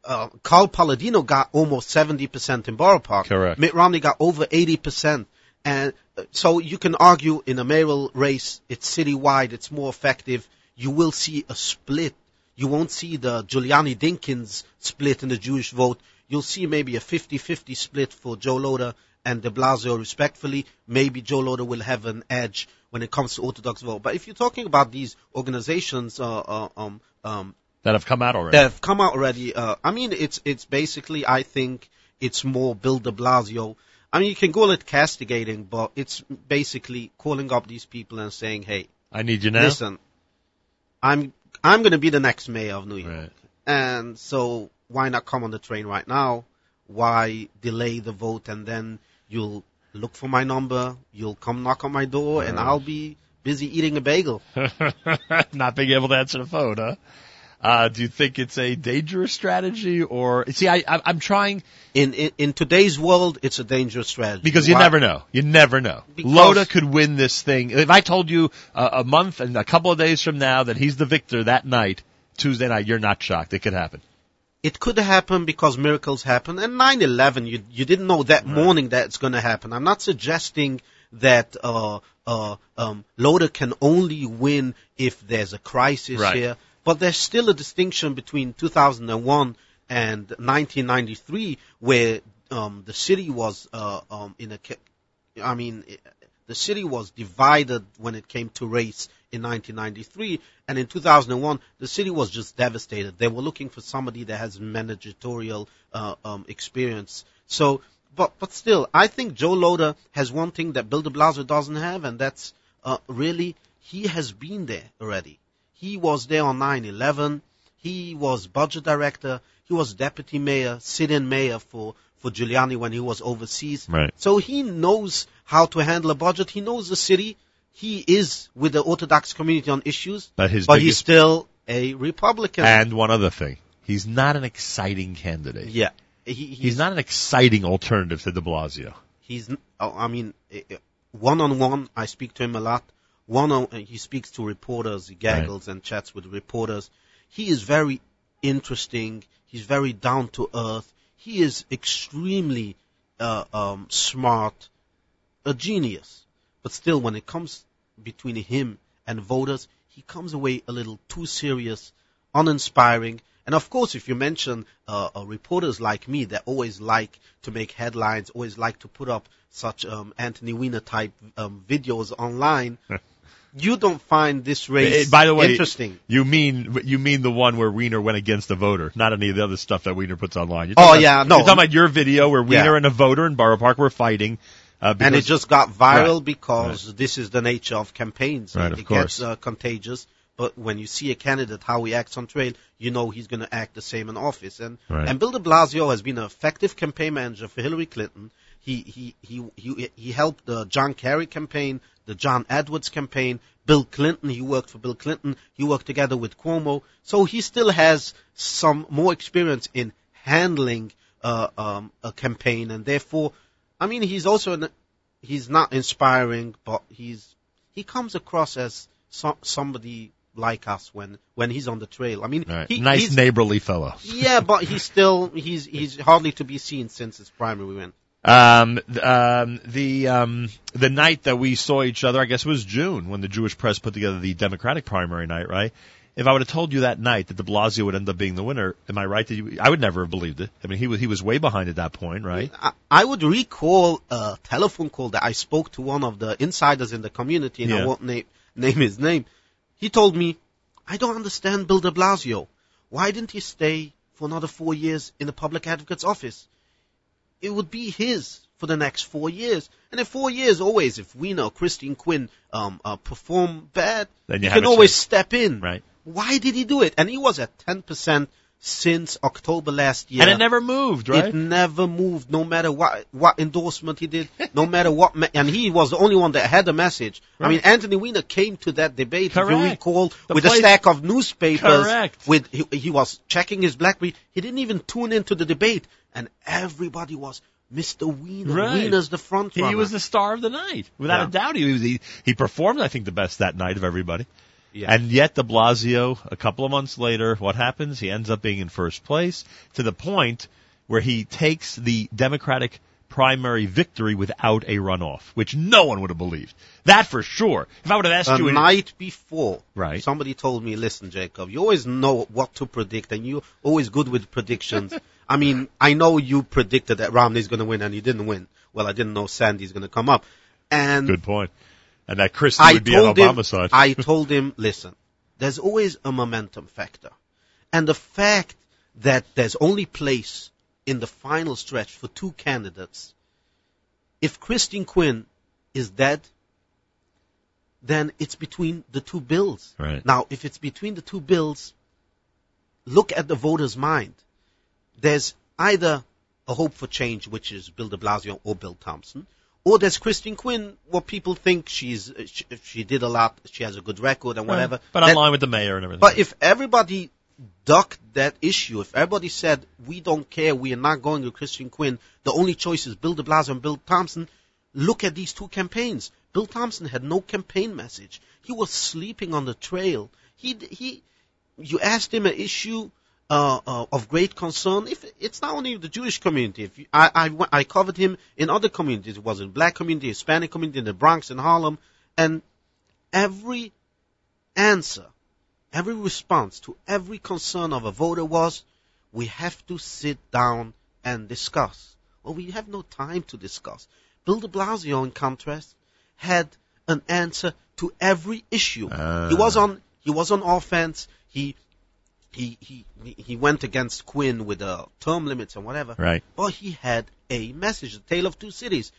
Uh, Carl Paladino got almost 70% in Borough Park. Correct. Mitt Romney got over 80%. And uh, so you can argue in a mayoral race, it's citywide, it's more effective. You will see a split. You won't see the Giuliani Dinkins split in the Jewish vote. You'll see maybe a 50-50 split for Joe Lhota and de Blasio respectfully. Maybe Joe Lhota will have an edge when it comes to Orthodox vote. But if you're talking about these organizations, uh, uh, um, um, That have come out already. that have come out already. Uh, I mean, it's it's basically. I think it's more Bill De Blasio. I mean, you can call it castigating, but it's basically calling up these people and saying, "Hey, I need you now. listen, I'm I'm going to be the next mayor of New York, Right. and so why not come on the train right now? Why delay the vote and then you'll look for my number, you'll come knock on my door, and I'll be busy eating a bagel." Not being able to answer the phone, huh? Uh, do you think it's a dangerous strategy or, see, I, I I'm trying, In, in in today's world, it's a dangerous strategy because you Why? never know. You never know. Because- Lhota could win this thing. If I told you uh, a month and a couple of days from now that he's the victor that night, Tuesday night, you're not shocked. It could happen. it could happen because miracles happen. And 9/11, you you didn't know that morning that it's going to happen. I'm not suggesting that uh, uh, um, Lhota can only win if there's a crisis Right. here, but there's still a distinction between 2001 and 1993, where um, the city was uh, um, in a, I mean, the city was divided when it came to race in 1993, and in 2001, the city was just devastated. They were looking for somebody that has managerial uh, um, experience. So, but but still, I think Joe Lhota has one thing that Bill De Blasio doesn't have, and that's uh, really he has been there already. He was there on 9/11. He was budget director. He was deputy mayor, sit-in mayor for for Giuliani when he was overseas. Right. So he knows how to handle a budget. He knows the city. He is with the Orthodox community on issues, But his but he's still a Republican. and one other thing. He's not an exciting candidate. yeah, he, he's, He's not an exciting alternative to de Blasio. He's. oh, I mean, one on one, I speak to him a lot. One on, he speaks to reporters. He gaggles and chats with reporters. He is very interesting. He's very down to earth. He is extremely uh, um, smart, a genius. But still, when it comes between him and voters, he comes away a little too serious, uninspiring. And of course, if you mention uh, uh, reporters like me that always like to make headlines, always like to put up such um, Anthony Weiner type um, videos online, you don't find this race Eh, by the way, interesting. You mean you mean the one where Weiner went against the voter, not any of the other stuff that Weiner puts online. Oh, talking yeah, no. You're talking about your video where Weiner Yeah. and a voter in Borough Park were fighting. Uh, and it just got viral because this is the nature of campaigns. Right, it of course. gets uh, contagious. But when you see a candidate how he acts on trail, you know he's going to act the same in office. And Right. and Bill De Blasio has been an effective campaign manager for Hillary Clinton. He he he he, he helped the John Kerry campaign, the John Edwards campaign, Bill Clinton. He worked for Bill Clinton. He worked together with Cuomo. So he still has some more experience in handling uh, um, a campaign, and therefore, I mean, he's also an, he's not inspiring, but he's he comes across as so, somebody like us when when he's on the trail. I mean, Right. he, nice neighborly fellow. yeah, but he's still he's he's hardly to be seen since his primary win. Um, um, the um, the night that we saw each other, I guess it was June when the Jewish press put together the Democratic primary night, right? If I would have told you that night that De Blasio would end up being the winner, am I right? That you, I would never have believed it. I mean, he was he was way behind at that point, right? I, I would recall a telephone call that I spoke to one of the insiders in the community, and Yeah. I won't name name his name. He told me, "I don't understand Bill De Blasio. Why didn't he stay for another four years in the public advocate's office? It would be his for the next four years. And in four years, always, if we know Christine Quinn um, uh, perform bad, Then you you can always chance. step in. Right. Why did he do it? And he was at 10% since October last year. And it never moved, right? It never moved, no matter what what endorsement he did, no matter what. Me- and he was the only one that had the message. I mean, Anthony Weiner came to that debate, if you Correct. recall, The with place- a stack of newspapers. Correct. With he, he was checking his BlackBerry. He didn't even tune into the debate, and everybody was Mr. Weiner. Right. Weiner's the front runner. He was the star of the night, without Yeah. a doubt. He, was, he he performed, I think, the best that night of everybody. Yeah. And yet, De Blasio, a couple of months later, what happens? He ends up being in first place to the point where he takes the Democratic primary victory without a runoff, which no one would have believed. That for sure. If I would have asked a you, in- night before, Right. somebody told me, listen, Jacob, you always know what to predict and you're always good with predictions. I mean, I know you predicted that Romney's going to win and he didn't win. Well, I didn't know Sandy's going to come up. And good point, and that Christie I would be on told him, side. I told him, listen, there's always a momentum factor. And the fact that there's only place in the final stretch for two candidates, if Christine Quinn is dead, then it's between the two bills. Right. Now, if it's between the two bills, look at the voter's mind. There's either a hope for change, which is Bill de Blasio or Bill Thompson, or there's Christine Quinn, what people think she's she, she did a lot, she has a good record and whatever. but That- online with the mayor and everything. but if everybody ducked that issue, if everybody said we don't care, we are not going to Christine Quinn, the only choice is Bill De Blasio and Bill Thompson. Look at these two campaigns. Bill Thompson had no campaign message. He was sleeping on the trail. He he. You asked him an issue uh, uh, of great concern. If it's not only the Jewish community, if you, I, I I covered him in other communities. It was in black community, Hispanic community, in the Bronx, in Harlem, and every answer every response to every concern of a voter was, we have to sit down and discuss. Well, we have no time to discuss. Bill de Blasio, in contrast, had an answer to every issue. Ah. He was on, he was on offense. He, he, he, he went against Quinn with the term limits and whatever. Right. But he had a message, the tale of two cities.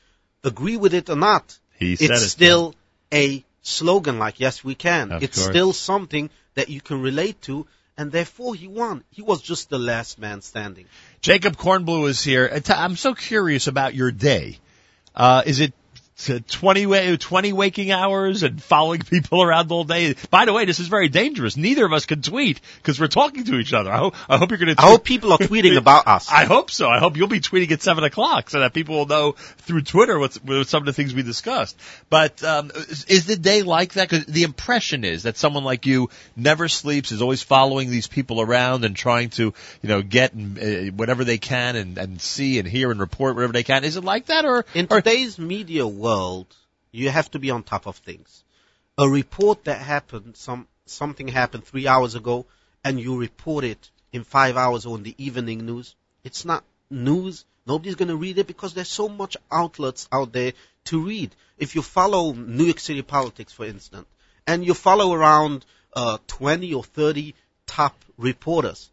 Agree with it or not, He said it's it. still a slogan like yes we can Of it's course. still something that you can relate to and therefore he won he was just the last man standing Jacob Kornbluh is here. Uh, I'm so curious about your day. Uh, is it t- 20, 20 waking hours and following people around all day? By the way, this is very dangerous. Neither of us can tweet because we're talking to each other. I hope, I hope you're going to i hope people are tweeting about us I hope so. I hope you'll be tweeting at seven o'clock so that people will know through Twitter what's, what some of the things we discussed. But um, is, is the day like that? Because the impression is that someone like you never sleeps, is always following these people around and trying to, you know, get uh, whatever they can and, and see and hear and report whatever they can. Is it like that, or, in or today's media world you have to be on top of things. A report that happened some something happened three hours ago and you report it in five hours on the evening news it's not news. Nobody's going to read it because there's so much outlets out there to read. If you follow new york city politics for instance and you follow around uh, 20 or 30 top reporters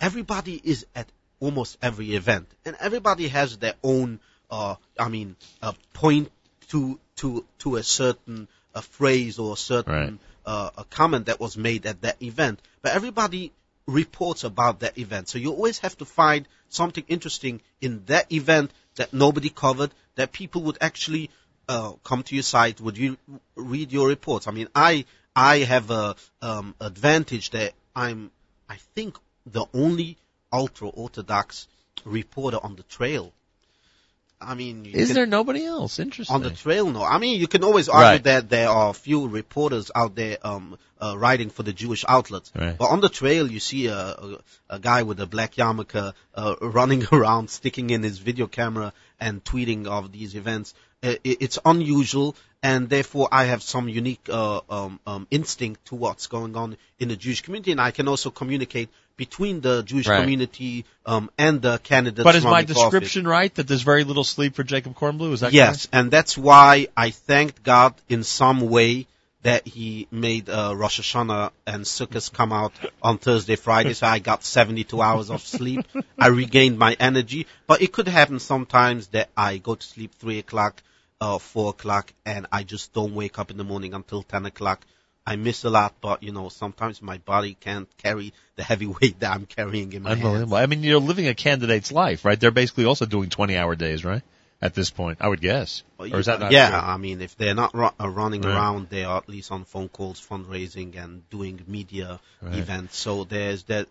everybody is at almost every event, and everybody has their own, uh, I mean, uh, point to to to a certain a phrase or a certain Right. uh, a comment that was made at that event. But everybody reports about that event, so you always have to find something interesting in that event that nobody covered, that people would actually uh, come to your site, would you read your reports? I mean, I I have a um, advantage that I'm I think the only ultra orthodox reporter on the trail. I mean, is can, there nobody else? Interesting. On the trail, no. I mean, you can always argue right. that there are a few reporters out there um, uh, writing for the Jewish outlets. Right. But on the trail, you see a, a, a guy with a black yarmulke uh, running around, sticking in his video camera and tweeting of these events. Uh, it, it's unusual, and therefore I have some unique uh, um, um, instinct to what's going on in the Jewish community, and I can also communicate between the Jewish right. community um, and the candidates. But is my description office. right that there's very little sleep for Jacob Kornbluh? Is that yes? Correct? And that's why I thanked God in some way that He made uh, Rosh Hashanah and Sukkot come out on Thursday, Friday, so I got 72 hours of sleep. I regained my energy, but it could happen sometimes that I go to sleep three o'clock, uh, four o'clock, and I just don't wake up in the morning until 10 o'clock I miss a lot, but you know, sometimes my body can't carry the heavy weight that I'm carrying in my Unbelievable. Hands. I mean, you're living a candidate's life, right? They're basically also doing 20 hour days, right? At this point, I would guess. Well, or is that not Yeah, true? I mean, if they're not ru- uh, running right. around, they are at least on phone calls, fundraising, and doing media right. events. So there's that.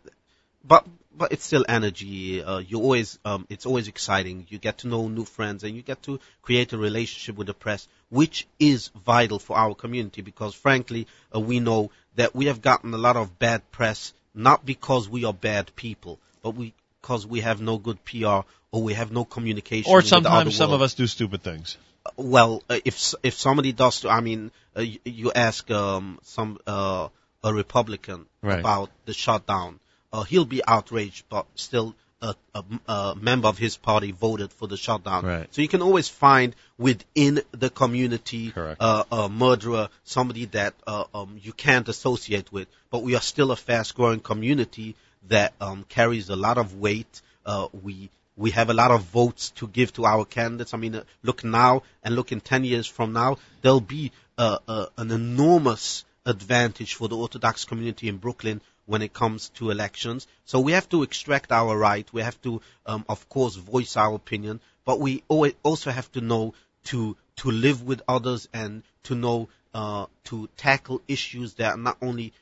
But but it's still energy. Uh, you always, um, it's always exciting. You get to know new friends and you get to create a relationship with the press, which is vital for our community because frankly, uh, we know that we have gotten a lot of bad press, not because we are bad people, but we, because we have no good PR or we have no communication. Or sometimes some of us do stupid things. Uh, well, uh, if if somebody does, I mean, uh, you, you, ask um, some uh, a Republican right. about the shutdown, uh, he'll be outraged, but still a, a, a, member of his party voted for the shutdown. Right. So you can always find within the community uh, a murderer, somebody that uh, um, you can't associate with. But we are still a fast-growing community that um, carries a lot of weight. Uh, we we have a lot of votes to give to our candidates. I mean, uh, look now and look in 10 years from now, there'll be uh, uh, an enormous advantage for the Orthodox community in Brooklyn when it comes to elections. So we have to extract our right. We have to, um, of course, voice our opinion, but we also have to know to to live with others and to know uh, to tackle issues that are not only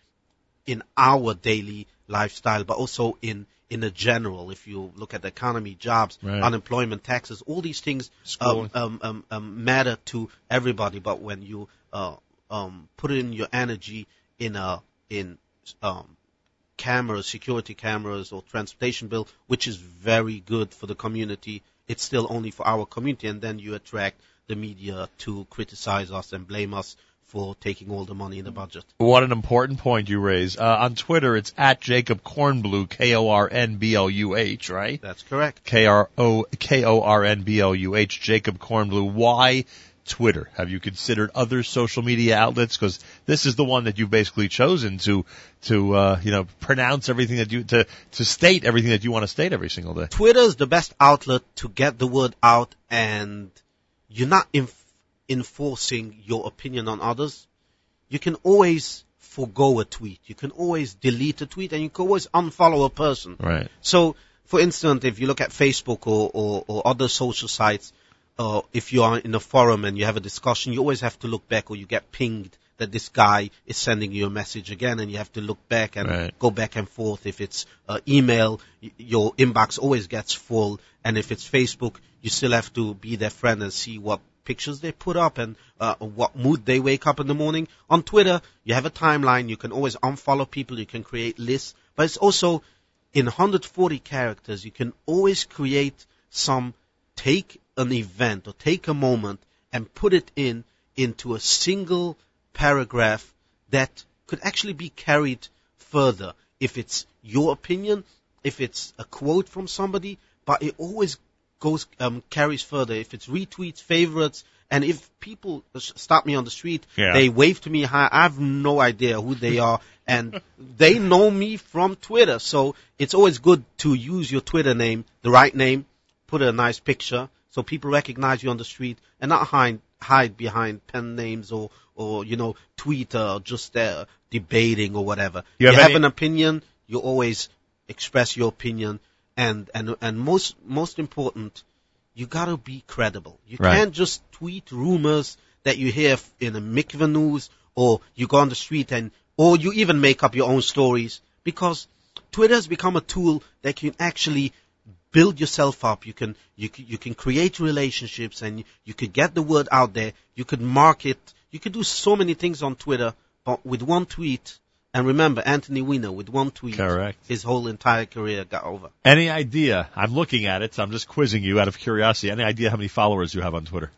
in our daily lifestyle, but also in in a general. If you look at the economy, jobs, right. unemployment, taxes, all these things um, um, um, um, matter to everybody. But when you uh, um, put in your energy in a in um, cameras, security cameras or transportation bill, which is very good for the community. It's still only for our community, and then you attract the media to criticize us and blame us for taking all the money in the budget. What an important point you raise. Uh, on Twitter, it's at Jacob Kornbluh, K-O-R-N-B-L-U-H, right? That's correct. K-R-O, K-O-R-N-B-L-U-H, Jacob Kornbluh. Why Twitter? Have you considered other social media outlets? Because this is the one that you've basically chosen to to uh, you know pronounce everything that you to to state everything that you want to state every single day. Twitter is the best outlet to get the word out, and you're not inf- enforcing your opinion on others. You can always forego a tweet. You can always delete a tweet, and you can always unfollow a person. Right. So, for instance, if you look at Facebook or, or, or other social sites, uh, if you are in a forum and you have a discussion, you always have to look back or you get pinged that this guy is sending you a message again and you have to look back and right. go back and forth. If it's uh, email, y- your inbox always gets full. And if it's Facebook, you still have to be their friend and see what pictures they put up and uh, what mood they wake up in the morning. On Twitter, you have a timeline. You can always unfollow people. You can create lists. But it's also in 140 characters. You can always create some take an event or take a moment and put it in into a single paragraph that could actually be carried further if it's your opinion, if it's a quote from somebody, but it always goes um, carries further if it's retweets, favorites, and if people stop me on the street, yeah. they wave to me hi. I have no idea who they are, and they know me from Twitter. So it's always good to use your Twitter name, the right name, put a nice picture, so people recognize you on the street and not hide hide behind pen names or or you know Twitter just there debating or whatever. You have, you any- have an opinion, you always express your opinion, and and and most most important, you gotta be credible. You Right. can't just tweet rumors that you hear in a mikvah news or you go on the street and, or you even make up your own stories because Twitter has become a tool that can actually build yourself up. You can, you can, you can create relationships and you could get the word out there. You could market. You could do so many things on Twitter, but with one tweet, and remember, Anthony Weiner, with one tweet, Correct. his whole entire career got over. Any idea? I'm looking at it. So I'm just quizzing you out of curiosity. Any idea how many followers you have on Twitter?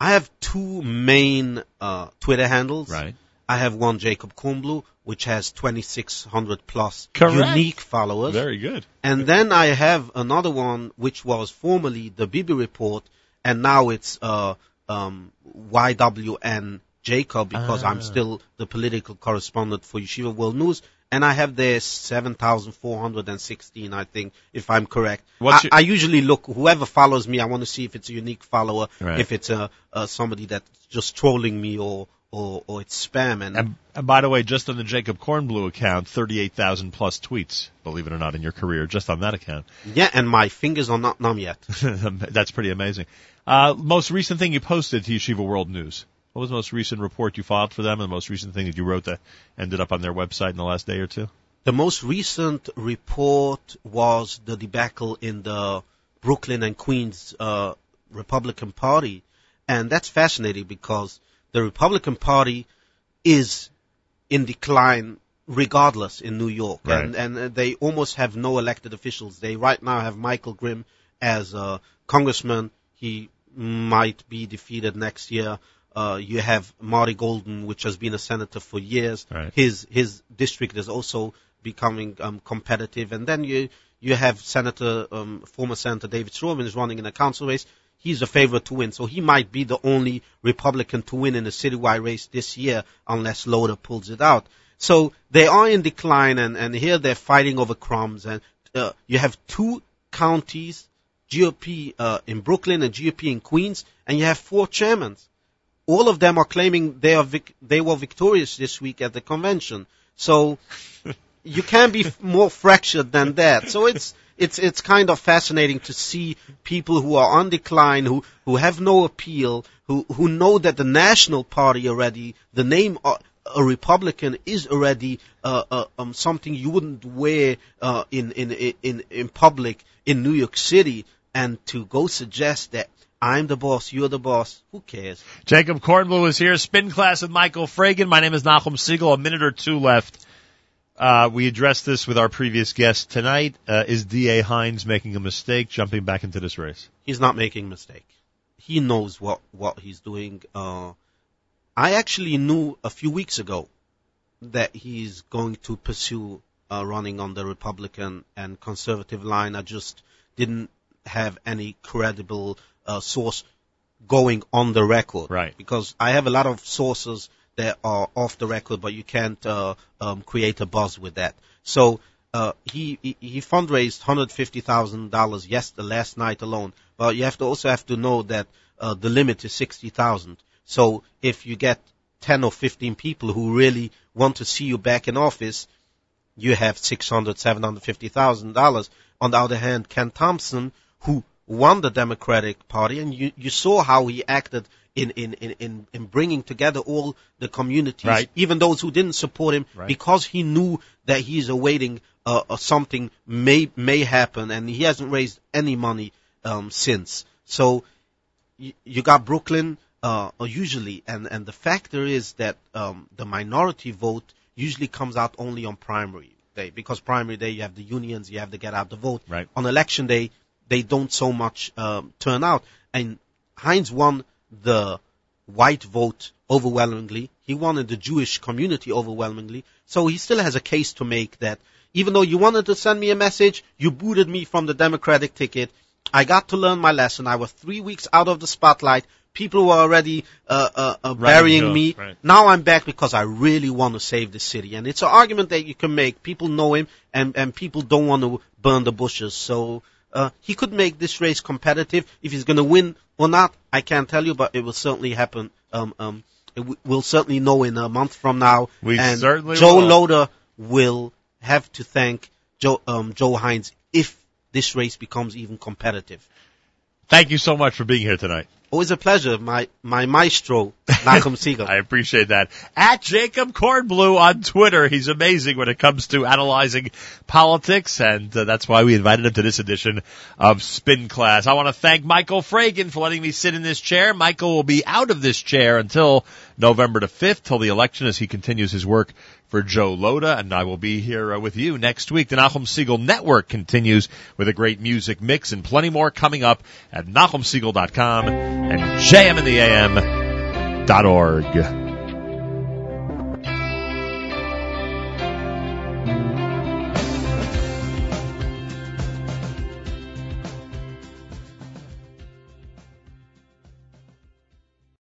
I have two main uh, Twitter handles. Right. I have one Jacob Kornbluh, which has 2,600 plus Correct. unique followers. Very good. And then I have another one, which was formerly the Bibi Report, and now it's uh, um, YWN Jacob because Ah. I'm still the political correspondent for Yeshiva World News. And I have there 7,416, I think, if I'm correct. I, I usually look, whoever follows me, I want to see if it's a unique follower, Right. if it's a, uh, somebody that's just trolling me or, or, or it's spam. And, And, and by the way, just on the Jacob Kornbluh account, 38,000 plus tweets, believe it or not, in your career, just on that account. yeah, and my fingers are not numb yet. That's pretty amazing. Uh, most recent thing you posted to Yeshiva World News. What was the most recent report you filed for them and the most recent thing that you wrote that ended up on their website in the last day or two? The most recent report was the debacle in the Brooklyn and Queens uh, Republican Party, and that's fascinating because the Republican Party is in decline regardless in New York, Right. and and uh, they almost have no elected officials. They right now have Michael Grimm as a congressman. He might be defeated next year. Uh, you have Marty Golden, which has been a senator for years. Right. His his district is also becoming um, competitive, and then you you have Senator um, former Senator David Storobin is running in a council race. He's a favorite to win, so he might be the only Republican to win in a citywide race this year, unless Lhota pulls it out. So they are in decline, and, and here they're fighting over crumbs. And uh, you have two counties, GOP uh, in Brooklyn and GOP in Queens, and you have four chairmen all of them are claiming they are vic- they were victorious this week at the convention. So you can't be f- more fractured than that. So it's it's it's kind of fascinating to see people who are on decline, who who have no appeal, who who know that the National Party already, the name uh, a Republican is already uh, uh, um, something you wouldn't wear uh, in, in in in public in New York City, and to go suggest that I'm the boss, you're the boss, who cares? Jacob Kornbluh is here. Spin class with Michael Fragin. My name is Nachum Segal. A minute or two left. Uh, we addressed this with our previous guest tonight. Uh, is D.A. Hynes making a mistake jumping back into this race? He's not making a mistake. He knows what what he's doing. Uh, I actually knew a few weeks ago that he's going to pursue uh, running on the Republican and conservative line. I just didn't have any credible uh, source going on the record. Right. Because I have a lot of sources that are off the record, but you can't uh, um, create a buzz with that. So uh, he, he he fundraised hundred fifty thousand dollars yes the last night alone. But you have to also have to know that uh, the limit is sixty thousand. So if you get ten or fifteen people who really want to see you back in office, you have six hundred, seven hundred fifty thousand dollars. On the other hand, Ken Thompson, who won the Democratic Party, and you, you saw how he acted in, in, in, in, in bringing together all the communities, Right. even those who didn't support him, Right. because he knew that he's awaiting uh, uh, something may may happen, and he hasn't raised any money um, since. So you, you got Brooklyn uh, usually, and and the factor is that um, the minority vote usually comes out only on primary day because primary day you have the unions, you have to get out the vote. Right. On election day, they don't so much um, turn out, and Hynes won the white vote overwhelmingly. He won in the Jewish community overwhelmingly. So he still has a case to make that even though you wanted to send me a message, you booted me from the Democratic ticket. I got to learn my lesson. I was three weeks out of the spotlight. People were already uh, uh, uh, burying me. right. Now I'm back because I really want to save the city. And it's an argument that you can make. People know him, and, and people don't want to burn the bushes. So uh, he could make this race competitive. If he's going to win or not, I can't tell you, but it will certainly happen. Um, um, it w- we'll certainly know in a month from now. We and certainly Joe will. Lhota will have to thank Joe, um, Joe Hynes if this race becomes even competitive. Thank you so much for being here tonight. Always a pleasure, my my maestro, Nachum Segal. I appreciate that. At Jacob Kornbluh on Twitter. He's amazing when it comes to analyzing politics, and uh, that's why we invited him to this edition of Spin Class. I want to thank Michael Fragin for letting me sit in this chair. Michael will be out of this chair until November the 5th, till the election as he continues his work for Joe Lhota, and I will be here uh, with you next week. The Nachum Segal Network continues with a great music mix and plenty more coming up at NachumSegal.com and JMintheAM.org.